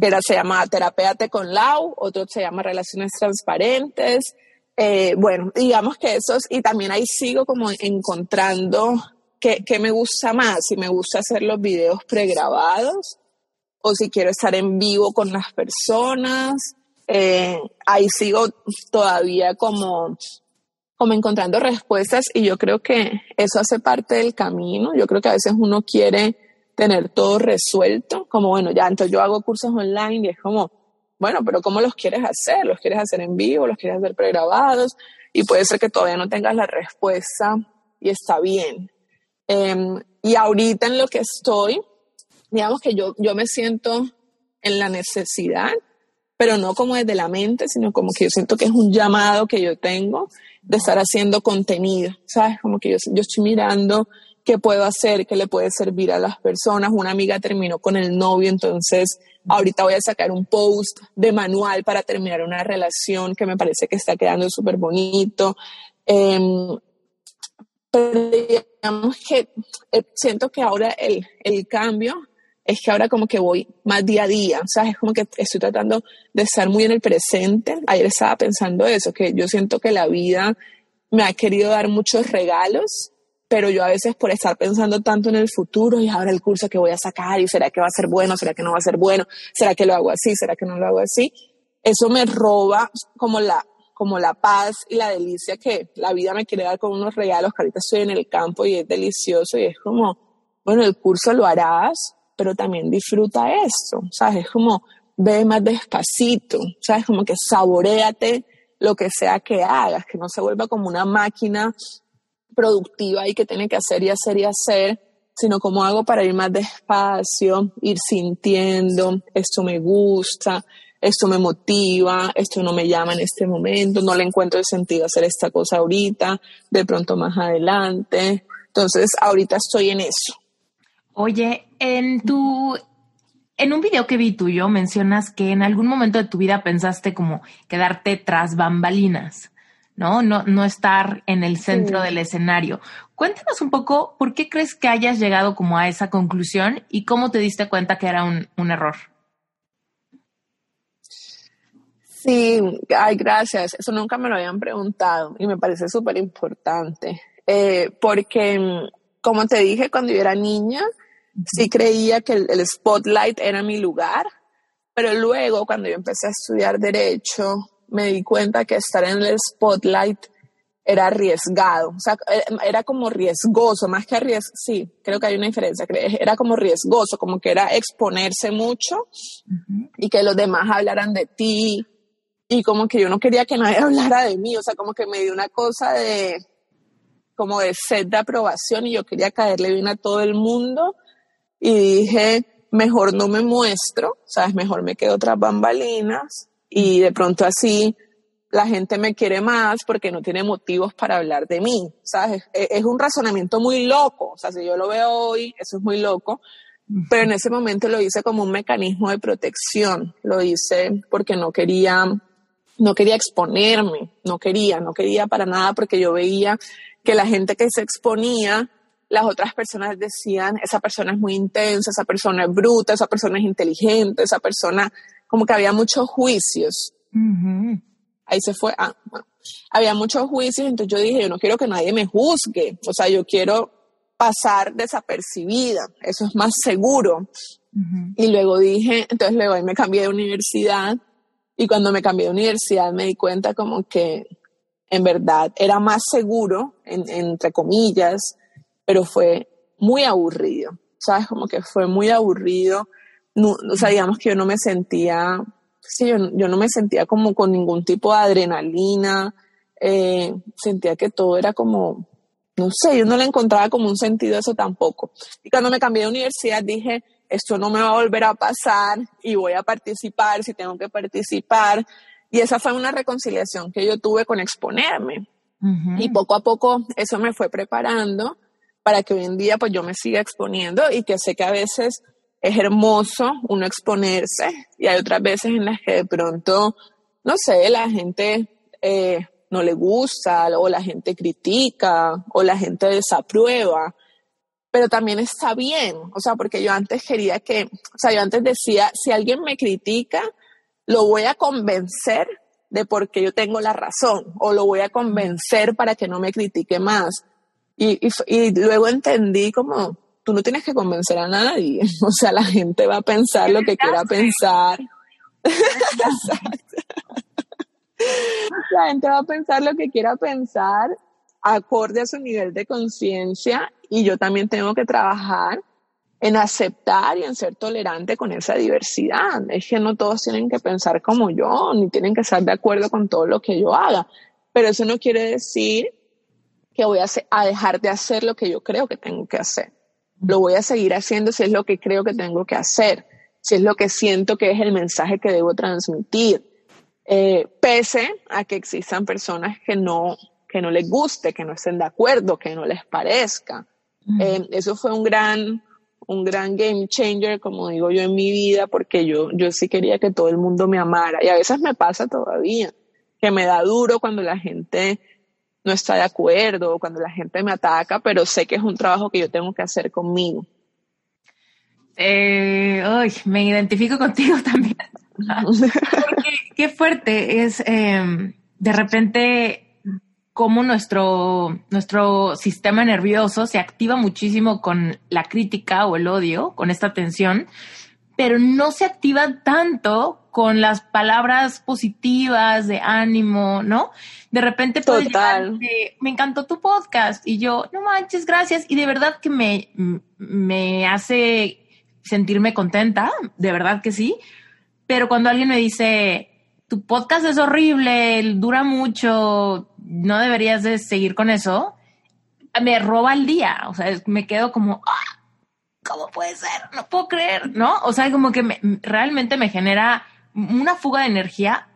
que era, se llama Terapéate con Lau, otro se llama Relaciones Transparentes. Eh, bueno, digamos que esos, y también ahí sigo como encontrando qué, qué me gusta más, si me gusta hacer los videos pregrabados o si quiero estar en vivo con las personas. Eh, ahí sigo todavía como como encontrando respuestas y yo creo que eso hace parte del camino. Yo creo que a veces uno quiere tener todo resuelto, como bueno, ya entonces yo hago cursos online y es como, bueno, pero ¿cómo los quieres hacer? ¿Los quieres hacer en vivo? ¿Los quieres hacer pregrabados? Y puede ser que todavía no tengas la respuesta y está bien. Em, y ahorita en lo que estoy, digamos que yo, yo me siento en la necesidad, pero no como desde la mente, sino como que yo siento que es un llamado que yo tengo de estar haciendo contenido, ¿sabes? Como que yo, yo estoy mirando qué puedo hacer, qué le puede servir a las personas. Una amiga terminó con el novio, entonces ahorita voy a sacar un post de manual para terminar una relación que me parece que está quedando súper bonito. Em, pero digamos que eh, siento que ahora el, el cambio es que ahora como que voy más día a día, ¿sabes? Es como que estoy tratando de estar muy en el presente. Ayer estaba pensando eso, que yo siento que la vida me ha querido dar muchos regalos, pero yo a veces por estar pensando tanto en el futuro y ahora el curso que voy a sacar y será que va a ser bueno, será que no va a ser bueno, será que lo hago así, será que no lo hago así, eso me roba como la como la paz y la delicia que la vida me quiere dar con unos regalos que estoy en el campo y es delicioso y es como, bueno, el curso lo harás, pero también disfruta esto, ¿sabes? Es como ve más despacito, ¿sabes? Como que saboreate lo que sea que hagas, que no se vuelva como una máquina productiva y que tiene que hacer y hacer y hacer, sino como hago para ir más despacio, ir sintiendo, esto me gusta, esto me motiva, esto no me llama en este momento, no le encuentro el sentido hacer esta cosa ahorita, de pronto más adelante. Entonces, ahorita estoy en eso. Oye, en tu en un video que vi tuyo mencionas que en algún momento de tu vida pensaste como quedarte tras bambalinas, ¿no? No, no estar en el centro del escenario. Cuéntanos un poco por qué crees que hayas llegado como a esa conclusión y cómo te diste cuenta que era un, un error. Sí, ay, gracias. Eso nunca me lo habían preguntado y me parece súper importante. Eh, porque como te dije, cuando yo era niña, sí creía que el, el spotlight era mi lugar, pero luego cuando yo empecé a estudiar derecho, me di cuenta que estar en el spotlight era arriesgado, o sea, eh, era como riesgoso, más que arriesgado, sí, creo que hay una diferencia, era como riesgoso, como que era exponerse mucho y que los demás hablaran de ti y como que yo no quería que nadie hablara de mí, o sea, como que me dio una cosa de, como de sed de aprobación y yo quería caerle bien a todo el mundo y dije, mejor no me muestro, sabes, mejor me quedo tras bambalinas y de pronto así la gente me quiere más porque no tiene motivos para hablar de mí, ¿sabes? E, es, un razonamiento muy loco, o sea, si yo lo veo hoy, eso es muy loco, pero en ese momento lo hice como un mecanismo de protección, lo hice porque no quería, no quería exponerme, no quería, no quería para nada porque yo veía que la gente que se exponía, las otras personas decían, esa persona es muy intensa, esa persona es bruta, esa persona es inteligente, esa persona, como que había muchos juicios. Ahí se fue. Ah, Había muchos juicios, entonces yo dije, yo no quiero que nadie me juzgue, o sea, yo quiero pasar desapercibida, eso es más seguro. Y luego dije, entonces luego ahí me cambié de universidad. Y cuando me cambié de universidad me di cuenta como que en verdad era más seguro, entre comillas, pero fue muy aburrido, ¿sabes? Como que fue muy aburrido. No, o sea, digamos que yo no me sentía sí, yo, yo, no me sentía como con ningún tipo de adrenalina, eh, sentía que todo era como, no sé, yo no le encontraba como un sentido a eso tampoco. Y cuando me cambié de universidad dije, esto no me va a volver a pasar y voy a participar si tengo que participar. Y esa fue una reconciliación que yo tuve con exponerme. Y poco a poco eso me fue preparando para que hoy en día pues yo me siga exponiendo y que sé que a veces es hermoso uno exponerse y hay otras veces en las que de pronto, no sé, la gente eh, no le gusta o la gente critica o la gente desaprueba, pero también está bien, o sea, porque yo antes quería que, o sea, yo antes decía, si alguien me critica, lo voy a convencer de por qué yo tengo la razón o lo voy a convencer para que no me critique más. Y, y, y luego entendí como, tú no tienes que convencer a nadie. O sea, la gente va a pensar lo que quiera pensar. la gente va a pensar lo que quiera pensar acorde a su nivel de conciencia y yo también tengo que trabajar en aceptar y en ser tolerante con esa diversidad. Es que no todos tienen que pensar como yo, ni tienen que estar de acuerdo con todo lo que yo haga. Pero eso no quiere decir que voy a, a dejar de hacer lo que yo creo que tengo que hacer lo voy a seguir haciendo si es lo que creo que tengo que hacer, si es lo que siento que es el mensaje que debo transmitir, eh, pese a que existan personas que no, que no les guste, que no estén de acuerdo, que no les parezca. Eh, eso fue un gran, un gran game changer, como digo yo, en mi vida, porque yo, yo sí quería que todo el mundo me amara. Y a veces me pasa todavía, que me da duro cuando la gente no está de acuerdo, cuando la gente me ataca, pero sé que es un trabajo que yo tengo que hacer conmigo. Eh, me identifico contigo también. qué fuerte es em, de repente cómo nuestro, nuestro sistema nervioso se activa muchísimo con la crítica o el odio, con esta tensión, pero no se activa tanto con las palabras positivas de ánimo, ¿no? De repente Total. me encantó tu podcast y yo, no manches, gracias. Y de verdad que me, me hace sentirme contenta, de verdad que sí. Pero cuando alguien me dice, tu podcast es horrible, dura mucho, no deberías de seguir con eso, me roba el día. O sea, me quedo como, ah, ¿cómo puede ser? No puedo creer, ¿no? O sea, como que realmente me genera una fuga de energía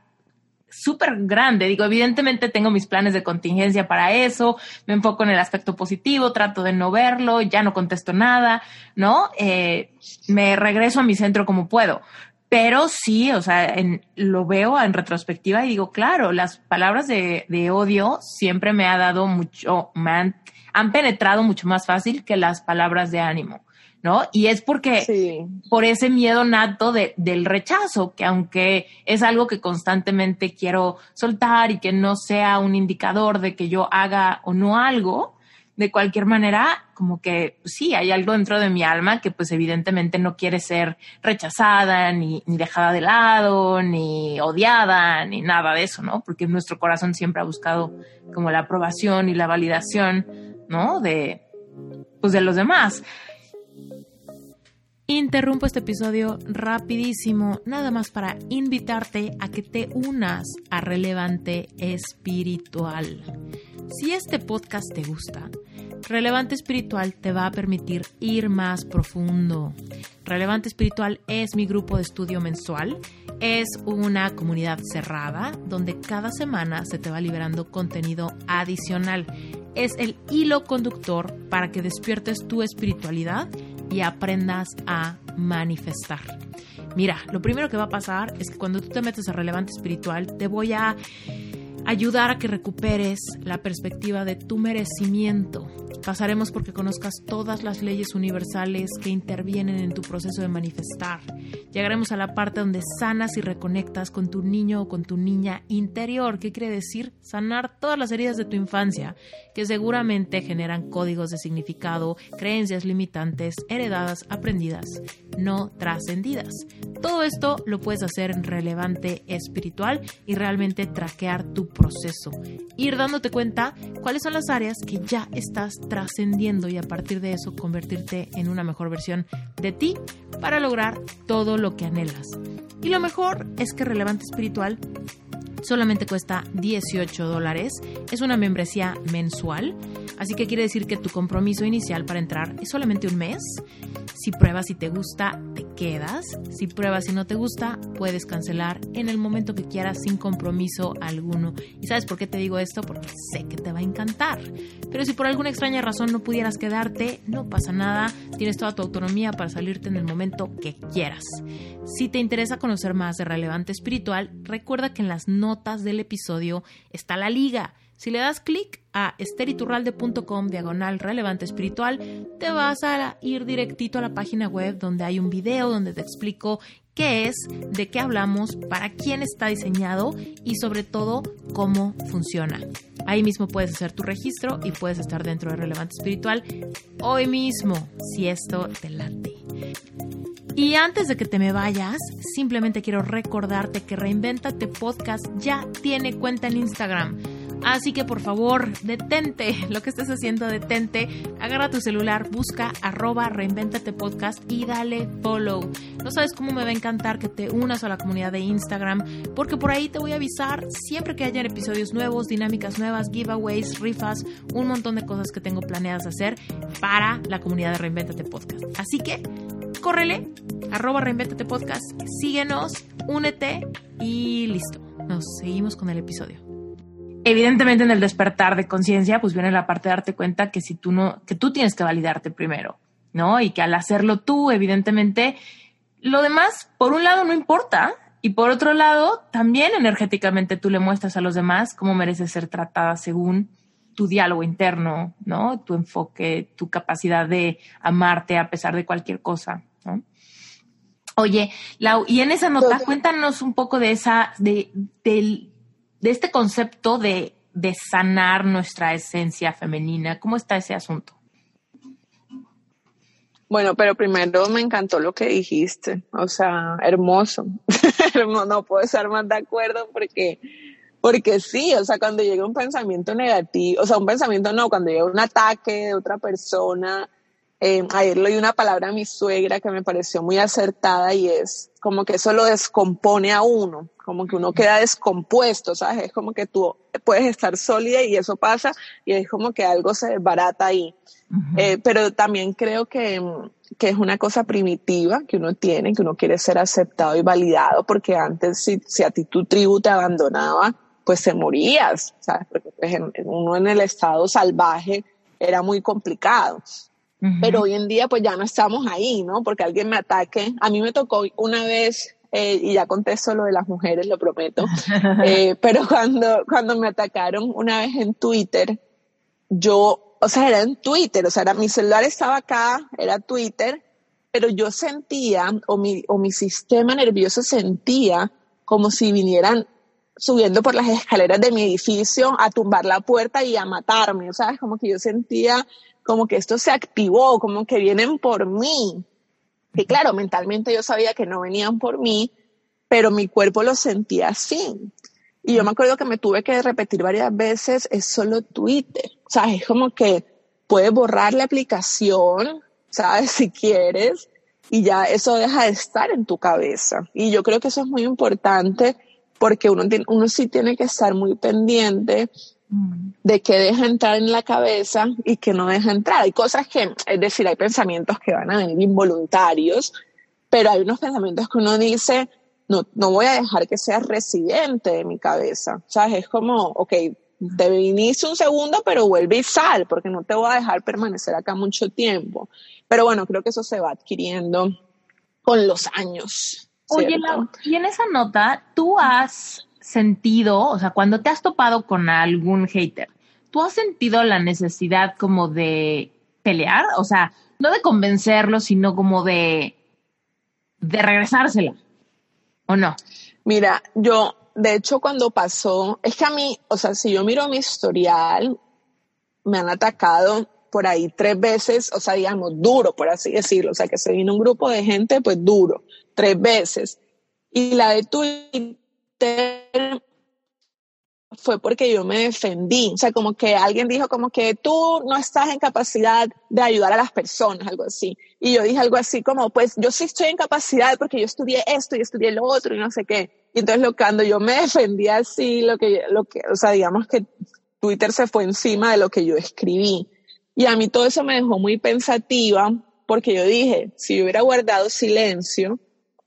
súper grande. Digo, evidentemente tengo mis planes de contingencia para eso, me enfoco en el aspecto positivo, trato de no verlo, ya no contesto nada, ¿no? Eh, me regreso a mi centro como puedo. Pero sí, o sea, lo veo en retrospectiva y digo, claro, las palabras de, odio siempre me ha dado mucho, me han penetrado mucho más fácil que las palabras de ánimo. ¿No? Y es porque por ese miedo nato de, del rechazo, que aunque es algo que constantemente quiero soltar y que no sea un indicador de que yo haga o no algo, de cualquier manera, como que pues sí, hay algo dentro de mi alma que pues evidentemente no quiere ser rechazada, ni, ni dejada de lado, ni odiada, ni nada de eso, ¿no? Porque nuestro corazón siempre ha buscado como la aprobación y la validación, ¿no? De, pues de los demás. Interrumpo este episodio rapidísimo, nada más para invitarte a que te unas a Relevante Espiritual. Si este podcast te gusta, Relevante Espiritual te va a permitir ir más profundo. Relevante Espiritual es mi grupo de estudio mensual. Es una comunidad cerrada donde cada semana se te va liberando contenido adicional. Es el hilo conductor para que despiertes tu espiritualidad y aprendas a manifestar. Mira, lo primero que va a pasar es que cuando tú te metes a relevante espiritual, te voy a ayudar a que recuperes la perspectiva de tu merecimiento. Pasaremos porque conozcas todas las leyes universales que intervienen en tu proceso de manifestar. Llegaremos a la parte donde sanas y reconectas con tu niño o con tu niña interior. ¿Qué quiere decir? Sanar todas las heridas de tu infancia, que seguramente generan códigos de significado, creencias limitantes, heredadas, aprendidas, no trascendidas. Todo esto lo puedes hacer en relevante espiritual y realmente traquear tu proceso. Ir dándote cuenta cuáles son las áreas que ya estás trascendiendo y a partir de eso convertirte en una mejor versión de ti para lograr todo lo que anhelas. Y lo mejor es que Relevante Espiritual solamente cuesta 18 dólares. Es una membresía mensual, así que quiere decir que tu compromiso inicial para entrar es solamente un mes. Si pruebas y te gusta, te quedas. Si pruebas y no te gusta, puedes cancelar en el momento que quieras sin compromiso alguno. ¿Y sabes por qué te digo esto? Porque sé que te va a encantar. Pero si por alguna extraña razón no pudieras quedarte, no pasa nada. Tienes toda tu autonomía para salirte en el momento que quieras. Si te interesa conocer más de Relevante Espiritual, recuerda que en las notas del episodio está la liga. Si le das clic a esteriturralde.com diagonal relevante espiritual, te vas a ir directito a la página web donde hay un video donde te explico qué es, de qué hablamos, para quién está diseñado y sobre todo cómo funciona. Ahí mismo puedes hacer tu registro y puedes estar dentro de Relevante Espiritual hoy mismo, si esto te late. Y antes de que te me vayas, simplemente quiero recordarte que Reinventate Podcast ya tiene cuenta en Instagram. Así que por favor, detente lo que estés haciendo, detente, agarra tu celular, busca arroba reinventate podcast y dale follow. No sabes cómo me va a encantar que te unas a la comunidad de Instagram, porque por ahí te voy a avisar siempre que haya episodios nuevos, dinámicas nuevas, giveaways, rifas, un montón de cosas que tengo planeadas hacer para la comunidad de Reinventate Podcast. Así que córrele, arroba Reinventate Podcast, síguenos, únete y listo. Nos seguimos con el episodio evidentemente en el despertar de conciencia, pues viene la parte de darte cuenta que si tú no, que tú tienes que validarte primero, ¿no? Y que al hacerlo tú, evidentemente, lo demás, por un lado, no importa. Y por otro lado, también energéticamente tú le muestras a los demás cómo mereces ser tratada según tu diálogo interno, ¿no? Tu enfoque, tu capacidad de amarte a pesar de cualquier cosa, ¿no? Oye, Lau, y en esa nota, cuéntanos un poco de esa, de, del, de este concepto de, de sanar nuestra esencia femenina. ¿Cómo está ese asunto? Bueno, pero primero me encantó lo que dijiste, o sea, hermoso. no puedo estar más de acuerdo porque, porque sí, o sea, cuando llega un pensamiento negativo, o sea, un pensamiento no, cuando llega un ataque de otra persona, eh, ayer leí una palabra a mi suegra que me pareció muy acertada y es como que eso lo descompone a uno, como que uno queda descompuesto, ¿sabes? Es como que tú puedes estar sólida y eso pasa y es como que algo se desbarata ahí. eh, pero también creo que, que, es una cosa primitiva que uno tiene, que uno quiere ser aceptado y validado, porque antes si, si a ti tu tribu te abandonaba, pues te morías, ¿sabes? Porque pues, uno en el estado salvaje era muy complicado. Pero hoy en día pues ya no estamos ahí, ¿no? Porque alguien me ataque. A mí me tocó una vez, eh, y ya contesto lo de las mujeres, lo prometo, eh, pero cuando, cuando me atacaron una vez en Twitter, yo, o sea, era en Twitter, o sea, era, mi celular estaba acá, era Twitter, pero yo sentía, o mi, o mi sistema nervioso sentía como si vinieran subiendo por las escaleras de mi edificio a tumbar la puerta y a matarme, ¿sabes? Como que yo sentía como que esto se activó, como que vienen por mí. Y claro, mentalmente yo sabía que no venían por mí, pero mi cuerpo lo sentía así. Y yo me acuerdo que me tuve que repetir varias veces, es solo Twitter. O sea, es como que puedes borrar la aplicación, ¿sabes? Si quieres, y ya eso deja de estar en tu cabeza. Y yo creo que eso es muy importante porque uno, uno sí tiene que estar muy pendiente. De qué deja entrar en la cabeza y qué no deja entrar. Hay cosas que, es decir, hay pensamientos que van a venir involuntarios, pero hay unos pensamientos que uno dice, no, no voy a dejar que seas residente de mi cabeza. ¿Sabes? Es como, ok, te viniste un segundo, pero vuelve y sal, porque no te voy a dejar permanecer acá mucho tiempo. Pero bueno, creo que eso se va adquiriendo con los años. Oye, y en esa nota, tú has sentido, o sea, cuando te has topado con algún hater, ¿tú has sentido la necesidad como de pelear? O sea, no de convencerlo, sino como de, de regresársela. ¿O no? Mira, yo, de hecho, cuando pasó, es que a mí, o sea, si yo miro mi historial, me han atacado por ahí tres veces, o sea, digamos, duro, por así decirlo, o sea, que se vino un grupo de gente, pues duro, tres veces. Y la de Twitter fue porque yo me defendí, o sea, como que alguien dijo como que tú no estás en capacidad de ayudar a las personas, algo así. Y yo dije algo así como, pues yo sí estoy en capacidad porque yo estudié esto y estudié lo otro y no sé qué. Y entonces lo, cuando yo me defendí así, lo que, lo que, o sea, digamos que Twitter se fue encima de lo que yo escribí. Y a mí todo eso me dejó muy pensativa porque yo dije, si yo hubiera guardado silencio,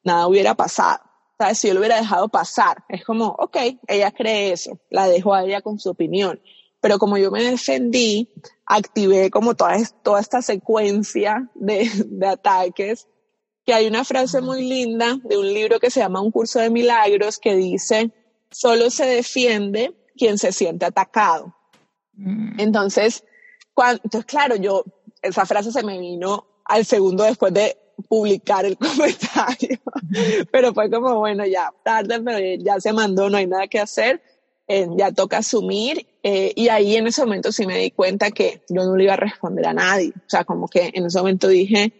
nada hubiera pasado. ¿Sabes? Si yo lo hubiera dejado pasar, es como, ok, ella cree eso, la dejo a ella con su opinión. Pero como yo me defendí, activé como toda, toda esta secuencia de, de ataques, que hay una frase muy linda de un libro que se llama Un curso de milagros que dice, solo se defiende quien se siente atacado. Mm. Entonces, cuando, entonces, claro, yo, esa frase se me vino al segundo después de publicar el comentario. pero fue como, bueno, ya tarde, pero ya se mandó, no hay nada que hacer, eh, ya toca asumir. Eh, y ahí en ese momento sí me di cuenta que yo no le iba a responder a nadie. O sea, como que en ese momento dije,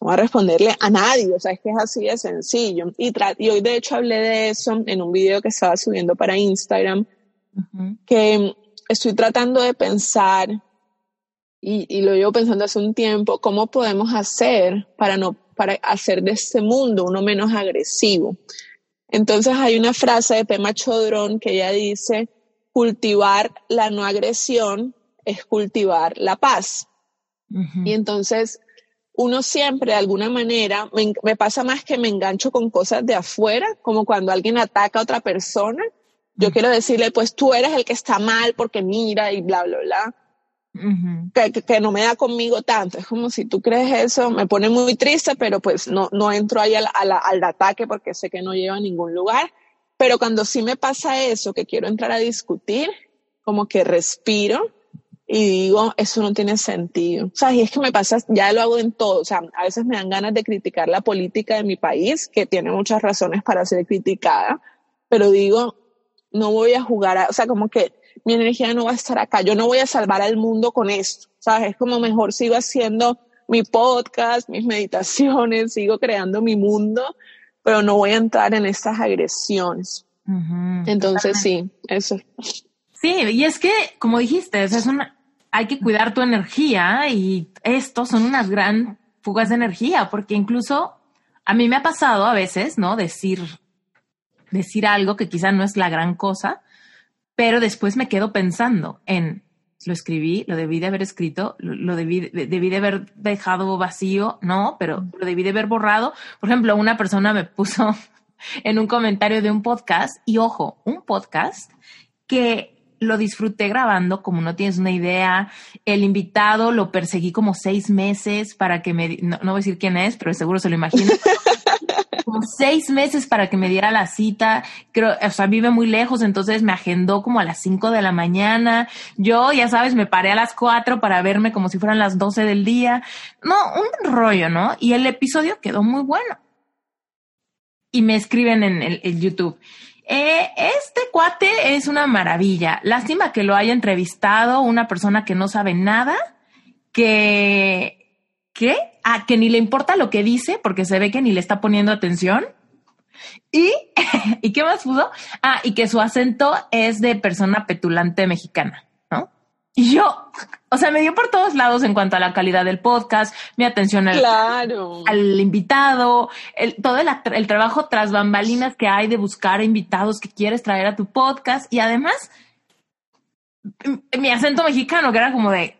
no voy a responderle a nadie. O sea, es que es así de sencillo. Y, y hoy de hecho hablé de eso en un video que estaba subiendo para Instagram, que estoy tratando de pensar y, lo llevo pensando hace un tiempo, ¿cómo podemos hacer para, no, para hacer de este mundo uno menos agresivo? Entonces hay una frase de Pema Chodrón que ella dice, cultivar la no agresión es cultivar la paz. Y entonces uno siempre de alguna manera, me, me, pasa más que me engancho con cosas de afuera, como cuando alguien ataca a otra persona, yo quiero decirle, pues tú eres el que está mal porque mira y bla, bla, bla que, no me da conmigo tanto. Es como si tú crees eso, me pone muy triste, pero pues no, no entro ahí al, al, ataque porque sé que no lleva a ningún lugar. Pero cuando sí me pasa eso, que quiero entrar a discutir, como que respiro y digo, eso no tiene sentido. O sea, y es que me pasa, ya lo hago en todo. O sea, a veces me dan ganas de criticar la política de mi país, que tiene muchas razones para ser criticada, pero digo, no voy a jugar, a, o sea, como que mi energía no va a estar acá, yo no voy a salvar al mundo con esto, ¿sabes? Es como mejor sigo haciendo mi podcast, mis meditaciones, sigo creando mi mundo, pero no voy a entrar en estas agresiones. Entonces sí, eso. Sí, y es que, como dijiste, es una, hay que cuidar tu energía y estos son unas gran fugas de energía, porque incluso a mí me ha pasado a veces, ¿no? Decir, decir algo que quizá no es la gran cosa, pero después me quedo pensando en, lo escribí, lo debí de haber escrito, lo, debí, debí de haber dejado vacío, no, pero lo debí de haber borrado. Por ejemplo, una persona me puso en un comentario de un podcast, y ojo, un podcast que lo disfruté grabando, como no tienes una idea. El invitado lo perseguí como seis meses para que me, no, no voy a decir quién es, pero seguro se lo imagino. como seis meses para que me diera la cita. Creo, o sea, vive muy lejos, entonces me agendó como a las cinco de la mañana. Yo, ya sabes, me paré a las cuatro para verme como si fueran las doce del día. No, un rollo, ¿no? Y el episodio quedó muy bueno. Y me escriben en el, YouTube. eh, este cuate es una maravilla. Lástima que lo haya entrevistado una persona que no sabe nada, que, ¿qué? Ah, que ni le importa lo que dice porque se ve que ni le está poniendo atención. Y, ¿y qué más pudo? Ah, y que su acento es de persona petulante mexicana, ¿no? Y yo, o sea, me dio por todos lados en cuanto a la calidad del podcast, mi atención al, al invitado, el, todo el, el, trabajo tras bambalinas que hay de buscar invitados que quieres traer a tu podcast y además mi acento mexicano, que era como de,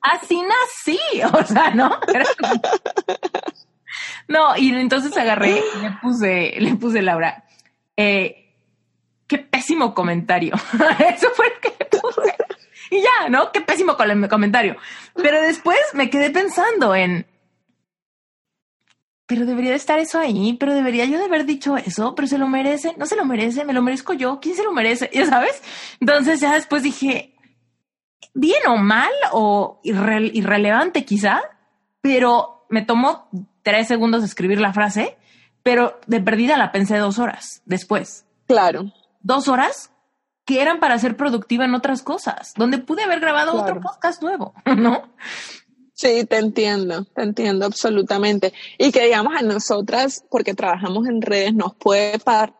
así nací, o sea, ¿no? no, y entonces agarré le puse, le puse Laura, eh, qué pésimo comentario. Eso fue el que puse. Y ya, ¿no? Qué pésimo comentario. Pero después me quedé pensando en, pero debería de estar eso ahí, pero debería yo de haber dicho eso, pero se lo merece, no se lo merece, me lo merezco yo, ¿quién se lo merece? Ya sabes. Entonces ya después dije, bien o mal o irrelevante quizá, pero me tomó tres segundos escribir la frase, pero de perdida la pensé dos horas después. Claro. Dos horas que eran para ser productiva en otras cosas, donde pude haber grabado otro podcast nuevo, ¿no? Sí, te entiendo, te entiendo absolutamente. Y que digamos a nosotras, porque trabajamos en redes, nos puede pasar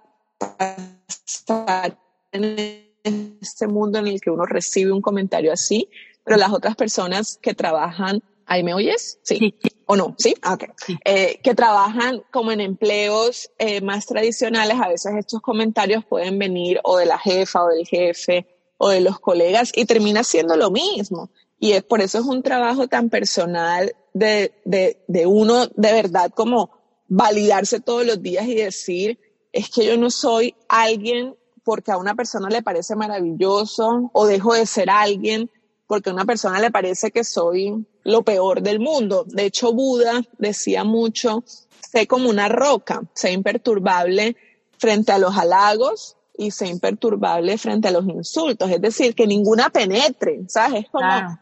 en este mundo en el que uno recibe un comentario así, pero las otras personas que trabajan, ¿ahí me oyes? Sí. ¿O no? ¿Sí? Ah, ok. Eh, que trabajan como en empleos eh, más tradicionales, a veces estos comentarios pueden venir o de la jefa o del jefe o de los colegas y termina siendo lo mismo. Y es, por eso es un trabajo tan personal de, de, de uno de verdad como validarse todos los días y decir, es que yo no soy alguien porque a una persona le parece maravilloso o dejo de ser alguien porque a una persona le parece que soy lo peor del mundo. De hecho, Buda decía mucho, sé como una roca, sé imperturbable frente a los halagos y sé imperturbable frente a los insultos. Es decir, que ninguna penetre, ¿sabes? Es como,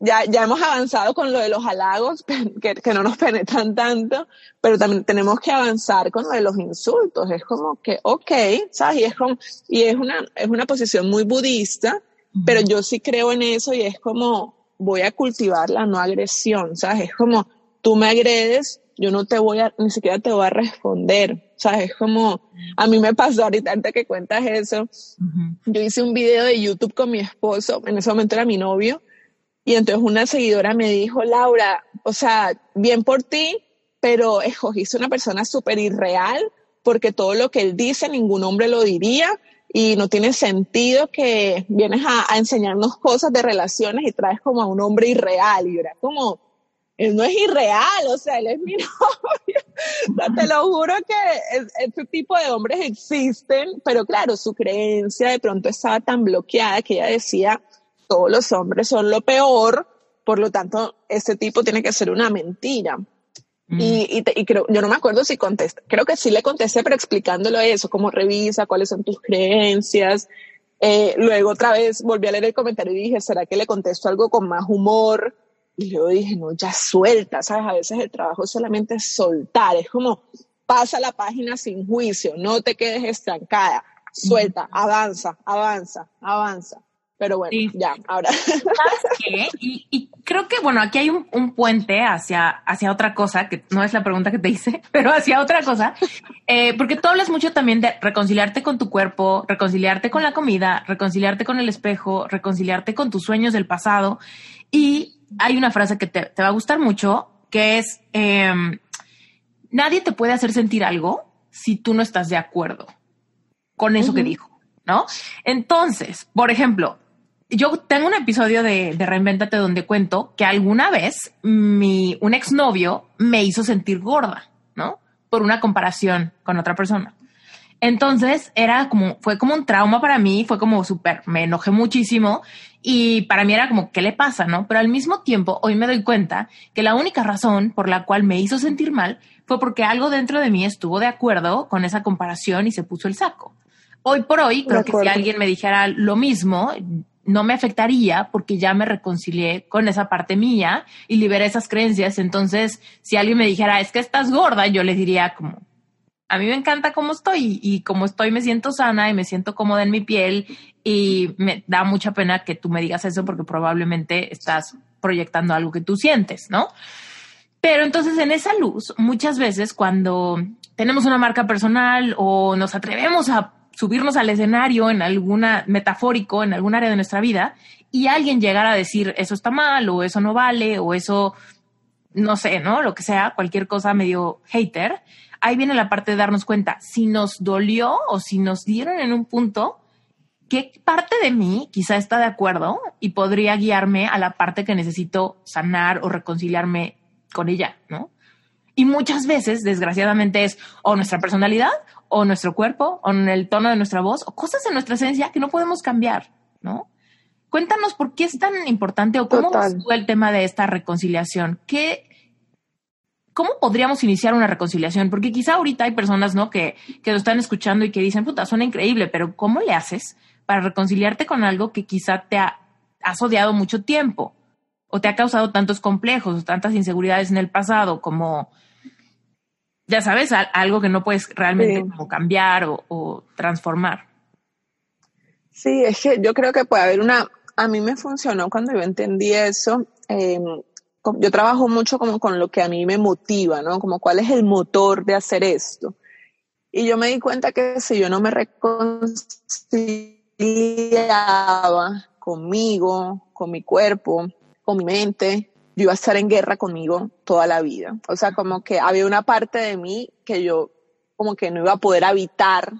ya, ya hemos avanzado con lo de los halagos, que, que, no nos penetran tanto, pero también tenemos que avanzar con lo de los insultos. Es como que, ok, ¿sabes? Y es, como, y es, una, es una posición muy budista, pero yo sí creo en eso y es como, voy a cultivar la no agresión, ¿sabes? Es como, tú me agredes, yo no te voy a, ni siquiera te voy a responder, ¿sabes? Es como, a mí me pasó ahorita antes que cuentas eso, yo hice un video de YouTube con mi esposo, en ese momento era mi novio, y entonces una seguidora me dijo, Laura, o sea, bien por ti, pero escogiste una persona súper irreal porque todo lo que él dice ningún hombre lo diría y no tiene sentido que vienes a, enseñarnos cosas de relaciones y traes como a un hombre irreal y era como, él no es irreal, o sea, él es mi novio. te lo juro que este tipo de hombres existen, pero claro, su creencia de pronto estaba tan bloqueada que ella decía, todos los hombres son lo peor, por lo tanto, este tipo tiene que ser una mentira. Mm. Y, y, creo, yo no me acuerdo si contesté, creo que sí le contesté, pero explicándolo eso, cómo revisa, cuáles son tus creencias. Eh, luego otra vez volví a leer el comentario y dije, ¿será que le contesto algo con más humor? Y luego dije, no, ya suelta, ¿sabes? A veces el trabajo solamente es soltar, es como pasa la página sin juicio, no te quedes estancada, suelta, avanza, avanza, avanza. Pero bueno, ya, ahora. ¿Sabes qué? Y, creo que, bueno, aquí hay un, puente hacia, hacia otra cosa, que no es la pregunta que te hice, pero hacia otra cosa, eh, porque tú hablas mucho también de reconciliarte con tu cuerpo, reconciliarte con la comida, reconciliarte con el espejo, reconciliarte con tus sueños del pasado. Y hay una frase que te, va a gustar mucho, que es, em, nadie te puede hacer sentir algo si tú no estás de acuerdo con eso que dijo. ¿no? Entonces, por ejemplo, yo tengo un episodio de, de Reinventate donde cuento que alguna vez mi, un exnovio me hizo sentir gorda, ¿no? Por una comparación con otra persona. Entonces era como, fue como un trauma para mí, fue como súper, me enojé muchísimo y para mí era como, ¿qué le pasa? ¿No? Pero al mismo tiempo, hoy me doy cuenta que la única razón por la cual me hizo sentir mal fue porque algo dentro de mí estuvo de acuerdo con esa comparación y se puso el saco. Hoy por hoy, creo que si alguien me dijera lo mismo, no me afectaría porque ya me reconcilié con esa parte mía y liberé esas creencias. Entonces, si alguien me dijera, es que estás gorda, yo le diría como, a mí me encanta cómo estoy y como estoy me siento sana y me siento cómoda en mi piel y me da mucha pena que tú me digas eso porque probablemente estás proyectando algo que tú sientes, ¿no? Pero entonces en esa luz, muchas veces cuando tenemos una marca personal o nos atrevemos a subirnos al escenario en alguna metafórico, en algún área de nuestra vida, y alguien llegara a decir eso está mal o eso no vale o eso, no sé, ¿no? Lo que sea, cualquier cosa medio hater, ahí viene la parte de darnos cuenta, si nos dolió o si nos dieron en un punto, ¿qué parte de mí quizá está de acuerdo y podría guiarme a la parte que necesito sanar o reconciliarme con ella, ¿no? Y muchas veces, desgraciadamente, es o nuestra personalidad, o nuestro cuerpo, o en el tono de nuestra voz, o cosas en nuestra esencia que no podemos cambiar, ¿no? Cuéntanos por qué es tan importante o cómo fue el tema de esta reconciliación. ¿Qué, ¿cómo podríamos iniciar una reconciliación? Porque quizá ahorita hay personas, ¿no? Que, que lo están escuchando y que dicen, puta, suena increíble, pero ¿cómo le haces para reconciliarte con algo que quizá te ha, has odiado mucho tiempo? O te ha causado tantos complejos o tantas inseguridades en el pasado, como, ya sabes, algo que no puedes realmente como cambiar o, transformar. Sí, es que yo creo que puede haber una, a mí me funcionó cuando yo entendí eso. Eh, yo trabajo mucho como con lo que a mí me motiva, ¿no? Como cuál es el motor de hacer esto. Y yo me di cuenta que si yo no me reconciliaba conmigo, con mi cuerpo, con mi mente, yo iba a estar en guerra conmigo toda la vida. O sea, como que había una parte de mí que yo como que no iba a poder habitar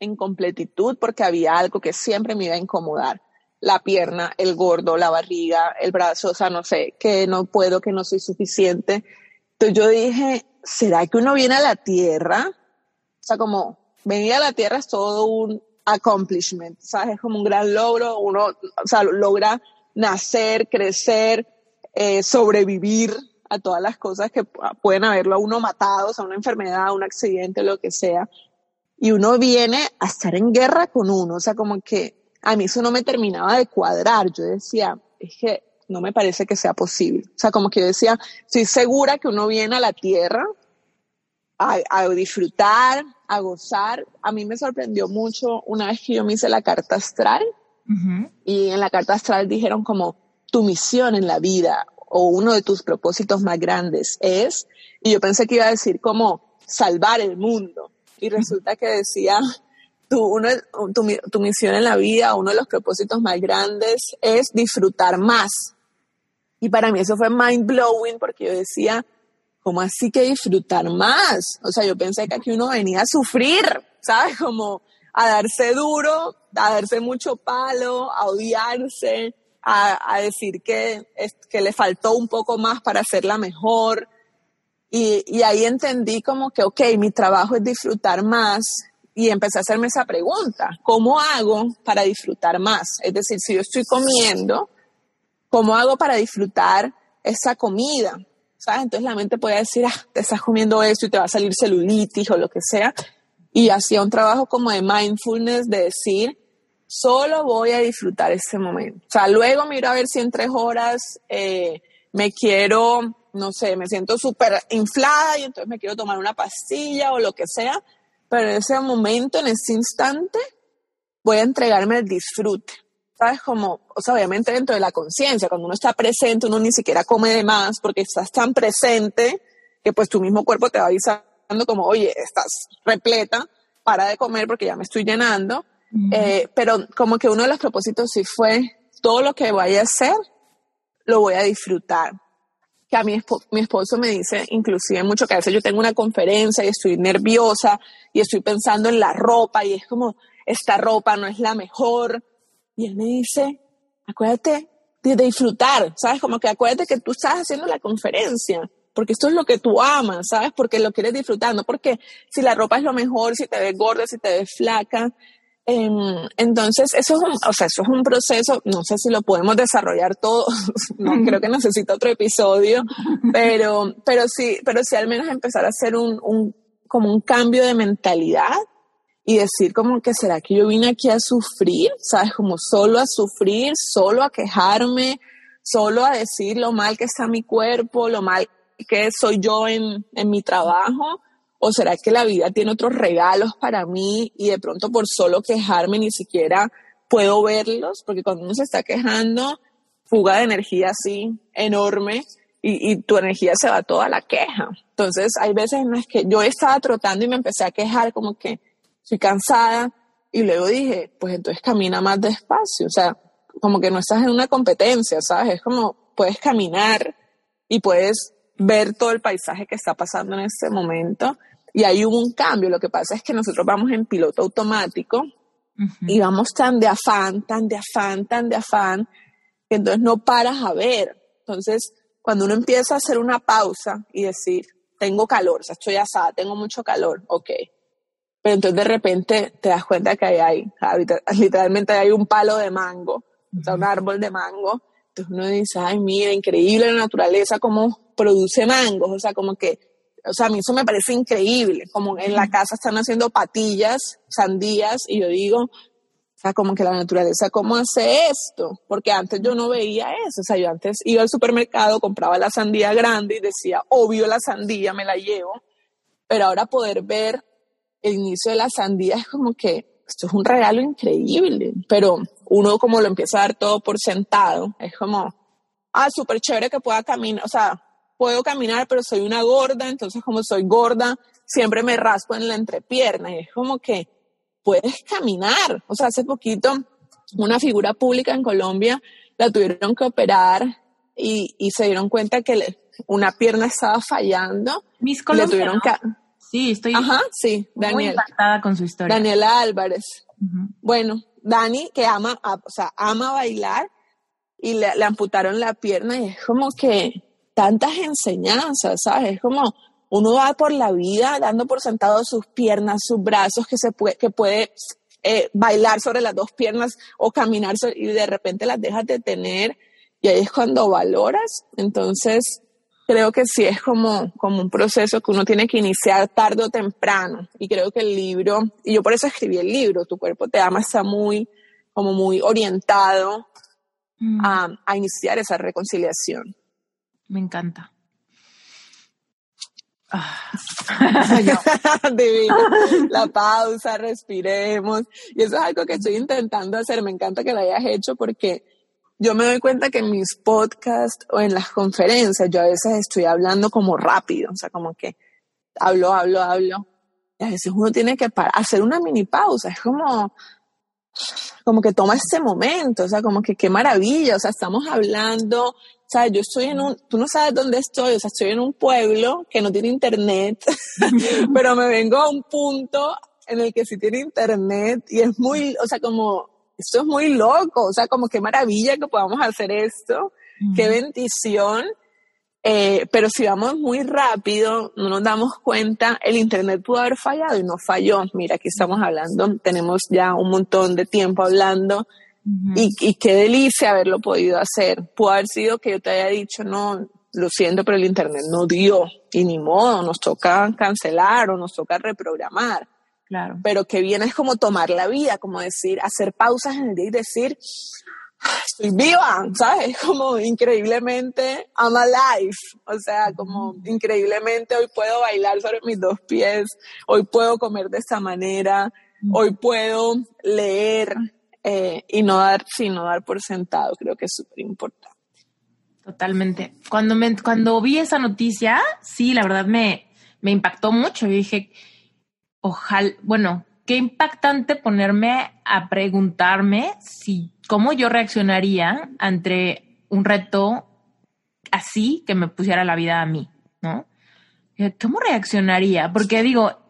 en completitud porque había algo que siempre me iba a incomodar la pierna, el gordo, la barriga, el brazo, o sea, no sé, que no puedo, que no soy suficiente. Entonces yo dije, ¿será que uno viene a la tierra? O sea, como venir a la tierra es todo un accomplishment, ¿sabes? Es como un gran logro, uno, o sea, logra nacer, crecer, eh, sobrevivir a todas las cosas que pueden haberlo a uno matado, o sea, una enfermedad, un accidente, lo que sea. Y uno viene a estar en guerra con uno, o sea, como que a mí eso no me terminaba de cuadrar. Yo decía, es que no me parece que sea posible. O sea, como que yo decía, estoy segura que uno viene a la tierra a, disfrutar, a gozar. A mí me sorprendió mucho una vez que yo me hice la carta astral y en la carta astral dijeron como tu misión en la vida o uno de tus propósitos más grandes es, y yo pensé que iba a decir como salvar el mundo. Y resulta que decía tu, misión en la vida, uno de los propósitos más grandes es disfrutar más. Y para mí eso fue mind blowing porque yo decía, ¿cómo así que disfrutar más? O sea, yo pensé que aquí uno venía a sufrir, ¿sabes? Como a darse duro, a darse mucho palo, a odiarse, a, decir que, que le faltó un poco más para hacerla mejor. Y, y ahí entendí como que, ok, mi trabajo es disfrutar más y empecé a hacerme esa pregunta, ¿cómo hago para disfrutar más? Es decir, si yo estoy comiendo, ¿cómo hago para disfrutar esa comida? ¿Sabes? Entonces la mente puede decir, ah, te estás comiendo esto y te va a salir celulitis o lo que sea. Y hacía un trabajo como de mindfulness, de decir, solo voy a disfrutar ese momento. O sea, luego miro a ver si en tres horas eh, me quiero, no sé, me siento súper inflada y entonces me quiero tomar una pastilla o lo que sea pero en ese momento, en ese instante, voy a entregarme el disfrute. ¿Sabes? Como, o sea, obviamente dentro de la conciencia, cuando uno está presente, uno ni siquiera come de más porque estás tan presente que pues tu mismo cuerpo te va avisando como, oye, estás repleta, para de comer porque ya me estoy llenando. Eh, pero como que uno de los propósitos sí fue, todo lo que vaya a hacer, lo voy a disfrutar que a mi, mi esposo me dice inclusive mucho que a veces yo tengo una conferencia y estoy nerviosa y estoy pensando en la ropa y es como, esta ropa no es la mejor. Y él me dice, acuérdate de, disfrutar, ¿sabes? Como que acuérdate que tú estás haciendo la conferencia, porque esto es lo que tú amas, ¿sabes? Porque lo quieres disfrutar, no porque si la ropa es lo mejor, si te ves gorda, si te ves flaca, entonces, eso es, un, o sea, eso es un proceso, no sé si lo podemos desarrollar todo, no creo que necesita otro episodio, pero, pero sí, pero sí al menos empezar a hacer un, un, como un cambio de mentalidad y decir como que será que yo vine aquí a sufrir, sabes, como solo a sufrir, solo a quejarme, solo a decir lo mal que está mi cuerpo, lo mal que soy yo en, en mi trabajo, ¿O será que la vida tiene otros regalos para mí y de pronto por solo quejarme ni siquiera puedo verlos? Porque cuando uno se está quejando, fuga de energía así enorme y, tu energía se va toda a la queja. Entonces, hay veces en las que yo estaba trotando y me empecé a quejar como que estoy cansada y luego dije, pues entonces camina más despacio, o sea, como que no estás en una competencia, ¿sabes? Es como puedes caminar y puedes ver todo el paisaje que está pasando en ese momento y hay un cambio. Lo que pasa es que nosotros vamos en piloto automático y vamos tan de afán, tan de afán, tan de afán, que entonces no paras a ver. Entonces, cuando uno empieza a hacer una pausa y decir, tengo calor, o sea, estoy asada, tengo mucho calor, ok. Pero entonces de repente te das cuenta que hay, literalmente hay un palo de mango, o sea, un árbol de mango. Entonces uno dice, ay, mira, increíble la naturaleza, cómo produce mangos, o sea, como que, o sea, a mí eso me parece increíble, como en la casa están haciendo patillas, sandías, y yo digo, sea, como que la naturaleza, ¿cómo hace esto? Porque antes yo no veía eso. O sea, yo antes iba al supermercado, compraba la sandía grande y decía, obvio la sandía, me la llevo. Pero ahora poder ver el inicio de la sandía es como que esto es un regalo increíble. Pero uno como lo empieza a dar todo por sentado, es como, ah, súper chévere que pueda caminar. O sea, puedo caminar, pero soy una gorda, entonces como soy gorda, siempre me raspo en la entrepierna. Y es como que puedes caminar. O sea, hace poquito una figura pública en Colombia la tuvieron que operar y, se dieron cuenta que una pierna estaba fallando. Mis Colombia, tuvieron que... Sí, estoy Ajá, sí, muy impactada con su historia. Daniela Álvarez. Bueno, Dani, que ama, o sea, ama bailar y le, le amputaron la pierna y es como que tantas enseñanzas, ¿sabes? Es como uno va por la vida dando por sentado sus piernas, sus brazos, que, se puede, que puede eh, bailar sobre las dos piernas o caminar y de repente las dejas de tener y ahí es cuando valoras. Entonces, creo que sí es como, como un proceso que uno tiene que iniciar tarde o temprano. Y creo que el libro, y yo por eso escribí el libro, Tu cuerpo te ama, está muy, como muy orientado mm. a, a iniciar esa reconciliación. Me encanta. La pausa, respiremos. Y eso es algo que estoy intentando hacer. Me encanta que lo hayas hecho porque yo me doy cuenta que en mis podcasts o en las conferencias yo a veces estoy hablando como rápido, o sea, como que hablo, hablo, hablo. Y a veces uno tiene que hacer una mini pausa. Es como, como que toma ese momento, o sea, como que qué maravilla, o sea, estamos hablando, o sea, yo estoy en un, tú no sabes dónde estoy, o sea, estoy en un pueblo que no tiene internet, pero me vengo a un punto en el que sí tiene internet y es muy, o sea, como, esto es muy loco, o sea, como qué maravilla que podamos hacer esto, qué bendición, eh, pero si vamos muy rápido, no nos damos cuenta, el Internet pudo haber fallado y no falló. Mira, aquí estamos hablando, tenemos ya un montón de tiempo hablando y, qué delicia haberlo podido hacer. Pudo haber sido que yo te haya dicho, no, lo siento, pero el Internet no dio y ni modo, nos toca cancelar o nos toca reprogramar. Claro. Pero que viene es como tomar la vida, como decir, hacer pausas en el día y decir, estoy viva, ¿sabes? Como increíblemente, I'm alive. O sea, como increíblemente hoy puedo bailar sobre mis dos pies, hoy puedo comer de esta manera, hoy puedo leer eh, y no dar, sino dar por sentado. Creo que es súper importante. Totalmente. Cuando, me, cuando vi esa noticia, sí, la verdad me, me impactó mucho. y dije, ojalá, bueno, qué impactante ponerme a preguntarme si cómo yo reaccionaría ante un reto así que me pusiera la vida a mí, ¿no? ¿Cómo reaccionaría? Porque digo,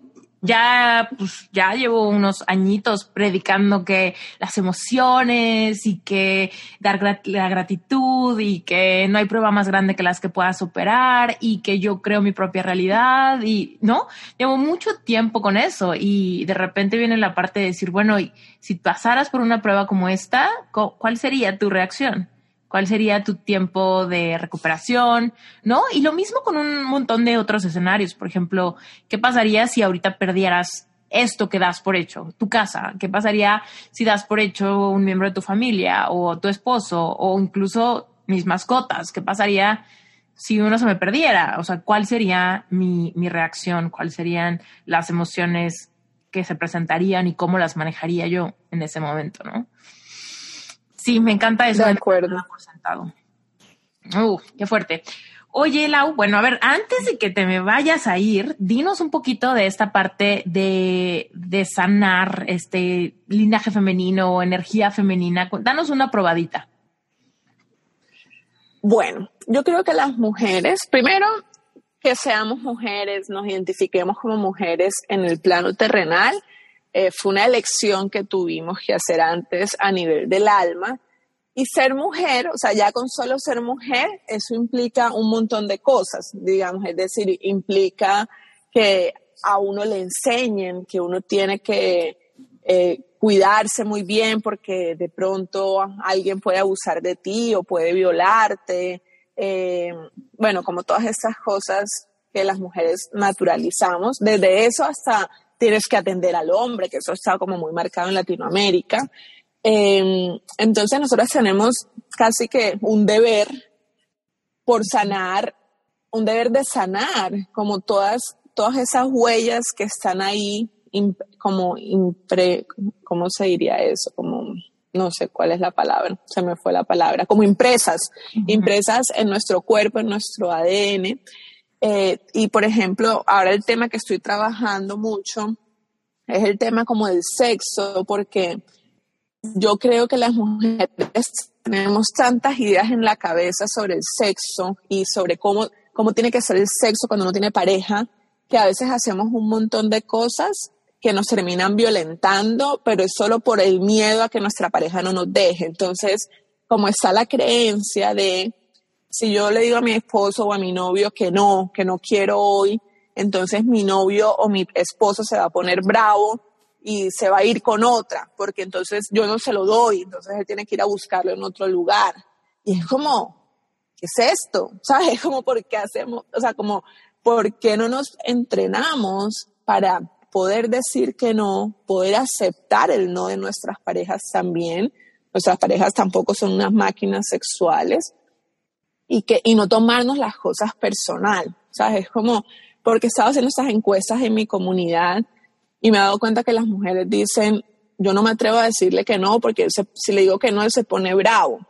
ya, pues, ya llevo unos añitos predicando que las emociones y que dar la gratitud y que no hay prueba más grande que las que puedas superar y que yo creo mi propia realidad y, ¿no? Llevo mucho tiempo con eso y de repente viene la parte de decir, bueno, si pasaras por una prueba como esta, ¿cuál sería tu reacción? Cuál sería tu tiempo de recuperación, ¿no? Y lo mismo con un montón de otros escenarios. Por ejemplo, ¿qué pasaría si ahorita perdieras esto que das por hecho, tu casa? ¿Qué pasaría si das por hecho un miembro de tu familia o tu esposo o incluso mis mascotas? ¿Qué pasaría si uno se me perdiera? O sea, ¿cuál sería mi, mi reacción? ¿Cuáles serían las emociones que se presentarían y cómo las manejaría yo en ese momento, ¿no? Sí, me encanta eso. De acuerdo. Por sentado. Uh, qué fuerte. Oye, Lau, bueno, a ver, antes de que te me vayas a ir, dinos un poquito de esta parte de, de sanar este linaje femenino o energía femenina. Danos una probadita. Bueno, yo creo que las mujeres, primero, que seamos mujeres, nos identifiquemos como mujeres en el plano terrenal, eh, fue una elección que tuvimos que hacer antes a nivel del alma y ser mujer, o sea, ya con solo ser mujer, eso implica un montón de cosas, digamos, es decir, implica que a uno le enseñen que uno tiene que eh, cuidarse muy bien porque de pronto alguien puede abusar de ti o puede violarte. Eh, bueno, como todas estas cosas que las mujeres naturalizamos, desde eso hasta tienes que atender al hombre, que eso está como muy marcado en Latinoamérica. Em, entonces nosotros tenemos casi que un deber por sanar, un deber de sanar, como todas, todas esas huellas que están ahí, como impre, ¿cómo se diría eso? Como, no sé cuál es la palabra, se me fue la palabra, como impresas, impresas en nuestro cuerpo, en nuestro ADN. Eh, y por ejemplo, ahora el tema que estoy trabajando mucho es el tema como del sexo, porque yo creo que las mujeres tenemos tantas ideas en la cabeza sobre el sexo y sobre cómo, cómo tiene que ser el sexo cuando uno tiene pareja, que a veces hacemos un montón de cosas que nos terminan violentando, pero es solo por el miedo a que nuestra pareja no nos deje. Entonces, como está la creencia de, si yo le digo a mi esposo o a mi novio que no, que no quiero hoy, entonces mi novio o mi esposo se va a poner bravo y se va a ir con otra, porque entonces yo no se lo doy, entonces él tiene que ir a buscarlo en otro lugar. Y es como, ¿qué es esto? ¿Sabes? Es como, ¿por qué hacemos? O sea, como, ¿por qué no nos entrenamos para poder decir que no, poder aceptar el no de nuestras parejas también? Nuestras parejas tampoco son unas máquinas sexuales y que y no tomarnos las cosas personal, ¿sabes? Es como porque estaba haciendo estas encuestas en mi comunidad y me he dado cuenta que las mujeres dicen, yo no me atrevo a decirle que no, porque si le digo que no, él se pone bravo.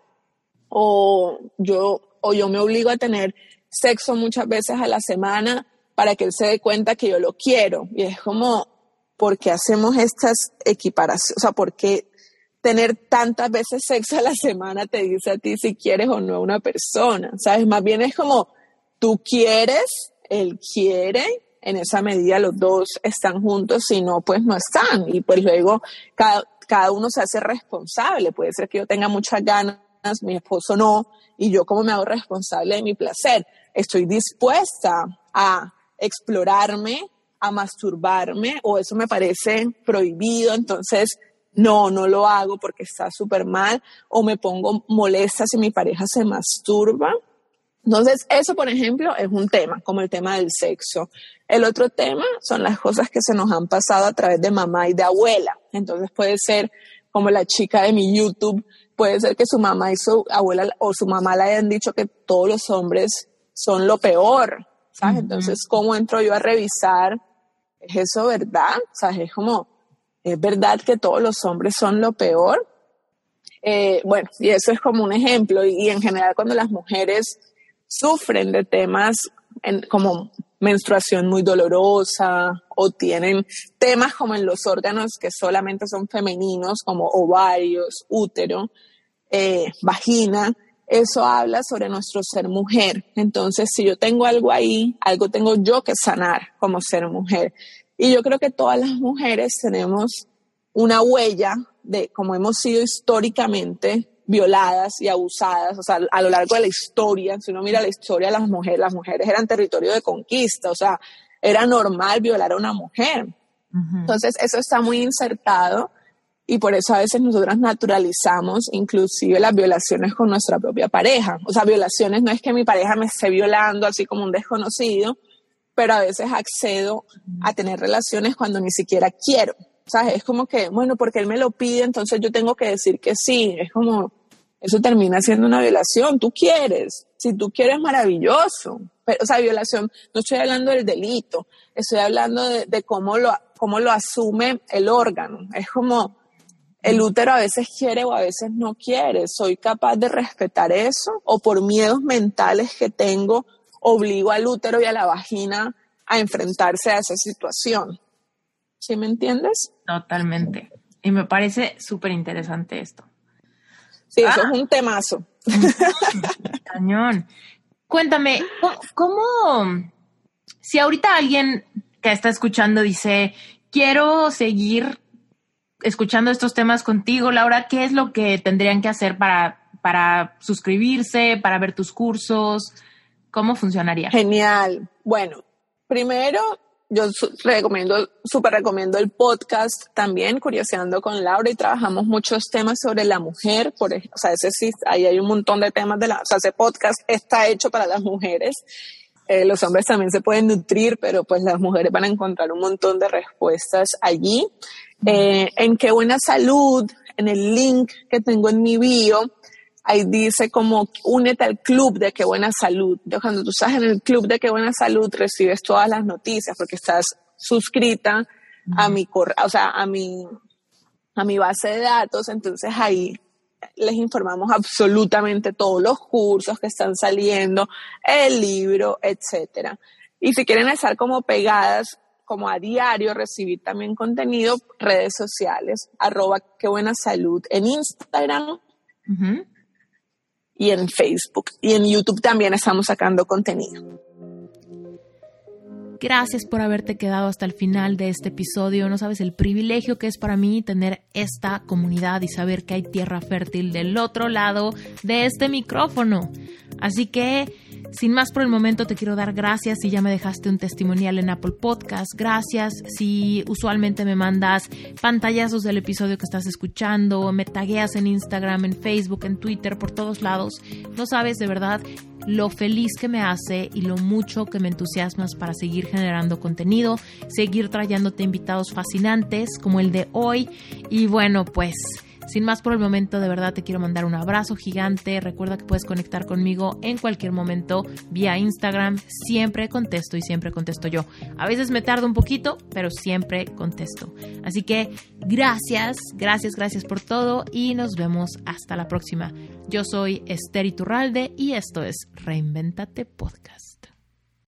O yo, o yo me obligo a tener sexo muchas veces a la semana para que él se dé cuenta que yo lo quiero. Y es como, ¿por qué hacemos estas equiparaciones? O sea, ¿por qué tener tantas veces sexo a la semana te dice a ti si quieres o no a una persona? ¿Sabes? Más bien es como, tú quieres, él quiere, en esa medida los dos están juntos, si no, pues no están. Y pues luego cada, cada uno se hace responsable. Puede ser que yo tenga muchas ganas, mi esposo no, y yo como me hago responsable de mi placer. Estoy dispuesta a explorarme, a masturbarme, o eso me parece prohibido, entonces no, no lo hago porque está súper mal, o me pongo molesta si mi pareja se masturba entonces, eso, por ejemplo, es un tema, como el tema del sexo. El otro tema son las cosas que se nos han pasado a través de mamá y de abuela. Entonces, puede ser como la chica de mi YouTube, puede ser que su mamá y su abuela o su mamá le hayan dicho que todos los hombres son lo peor, ¿sabes? Entonces, ¿cómo entro yo a revisar? ¿Es eso verdad? ¿Sabes? Es como, ¿es verdad que todos los hombres son lo peor? Eh, bueno, y eso es como un ejemplo. y en general, cuando las mujeres sufren de temas como menstruación muy dolorosa o tienen temas como en los órganos que solamente son femeninos, como ovarios, útero, eh, vagina, eso habla sobre nuestro ser mujer. Entonces, si yo tengo algo ahí, algo tengo yo que sanar como ser mujer. Y yo creo que todas las mujeres tenemos una huella de cómo hemos sido históricamente violadas y abusadas, o sea, a lo largo de la historia, si uno mira la historia de las mujeres, las mujeres eran territorio de conquista, o sea, era normal violar a una mujer. Entonces, eso está muy insertado y por eso a veces nosotras naturalizamos inclusive las violaciones con nuestra propia pareja. O sea, violaciones no es que mi pareja me esté violando así como un desconocido, pero a veces accedo a tener relaciones cuando ni siquiera quiero. Sea, es como que, bueno, porque él me lo pide, entonces yo tengo que decir que sí. Es como, eso termina siendo una violación. Tú quieres, si tú quieres, maravilloso. Pero, o sea, violación, no estoy hablando del delito, estoy hablando de, cómo, lo, cómo lo asume el órgano. Es como el útero a veces quiere o a veces no quiere. ¿Soy capaz de respetar eso? ¿O por miedos mentales que tengo, obligo al útero y a la vagina a enfrentarse a esa situación? ¿Sí me entiendes? Totalmente. Y me parece súper interesante esto. Sí, eso es ah. un temazo. Cañón. Cuéntame, ¿cómo, si ahorita alguien que está escuchando dice, quiero seguir escuchando estos temas contigo, Laura, ¿qué es lo que tendrían que hacer para, para suscribirse, para ver tus cursos? ¿Cómo funcionaría? Genial. Bueno, primero yo recomiendo, súper recomiendo el podcast también, Curioseando con Laura, y trabajamos muchos temas sobre la mujer, por, o sea, ese sí, ahí hay un montón de temas de la, o sea, ese podcast está hecho para las mujeres. Eh, los hombres también se pueden nutrir, pero pues las mujeres van a encontrar un montón de respuestas allí. Eh, en qué buena salud, en el link que tengo en mi bio, ahí dice como únete al club de qué buena salud. cuando tú estás en el club de qué buena salud recibes todas las noticias porque estás suscrita a mi o sea, a mi a mi base de datos, entonces ahí les informamos absolutamente todos los cursos que están saliendo, el libro, etcétera. Y si quieren estar como pegadas como a diario, recibir también contenido, redes sociales, arroba qué buena salud en Instagram, y en Facebook. Y en YouTube también estamos sacando contenido. Gracias por haberte quedado hasta el final de este episodio. No sabes el privilegio que es para mí tener esta comunidad y saber que hay tierra fértil del otro lado de este micrófono. Así que sin más por el momento te quiero dar gracias si ya me dejaste un testimonial en Apple Podcast. Gracias si usualmente me mandas pantallazos del episodio que estás escuchando, me tagueas en Instagram, en Facebook, en Twitter, por todos lados. No sabes de verdad lo feliz que me hace y lo mucho que me entusiasmas para seguir generando contenido, seguir trayéndote invitados fascinantes como el de hoy. Y bueno, pues sin más por el momento, de verdad te quiero mandar un abrazo gigante. Recuerda que puedes conectar conmigo en cualquier momento vía Instagram. Siempre contesto y siempre contesto yo. A veces me tardo un poquito, pero siempre contesto. Así que gracias, gracias, gracias por todo y nos vemos hasta la próxima. Yo soy Esther Iturralde y esto es Reinventate Podcast.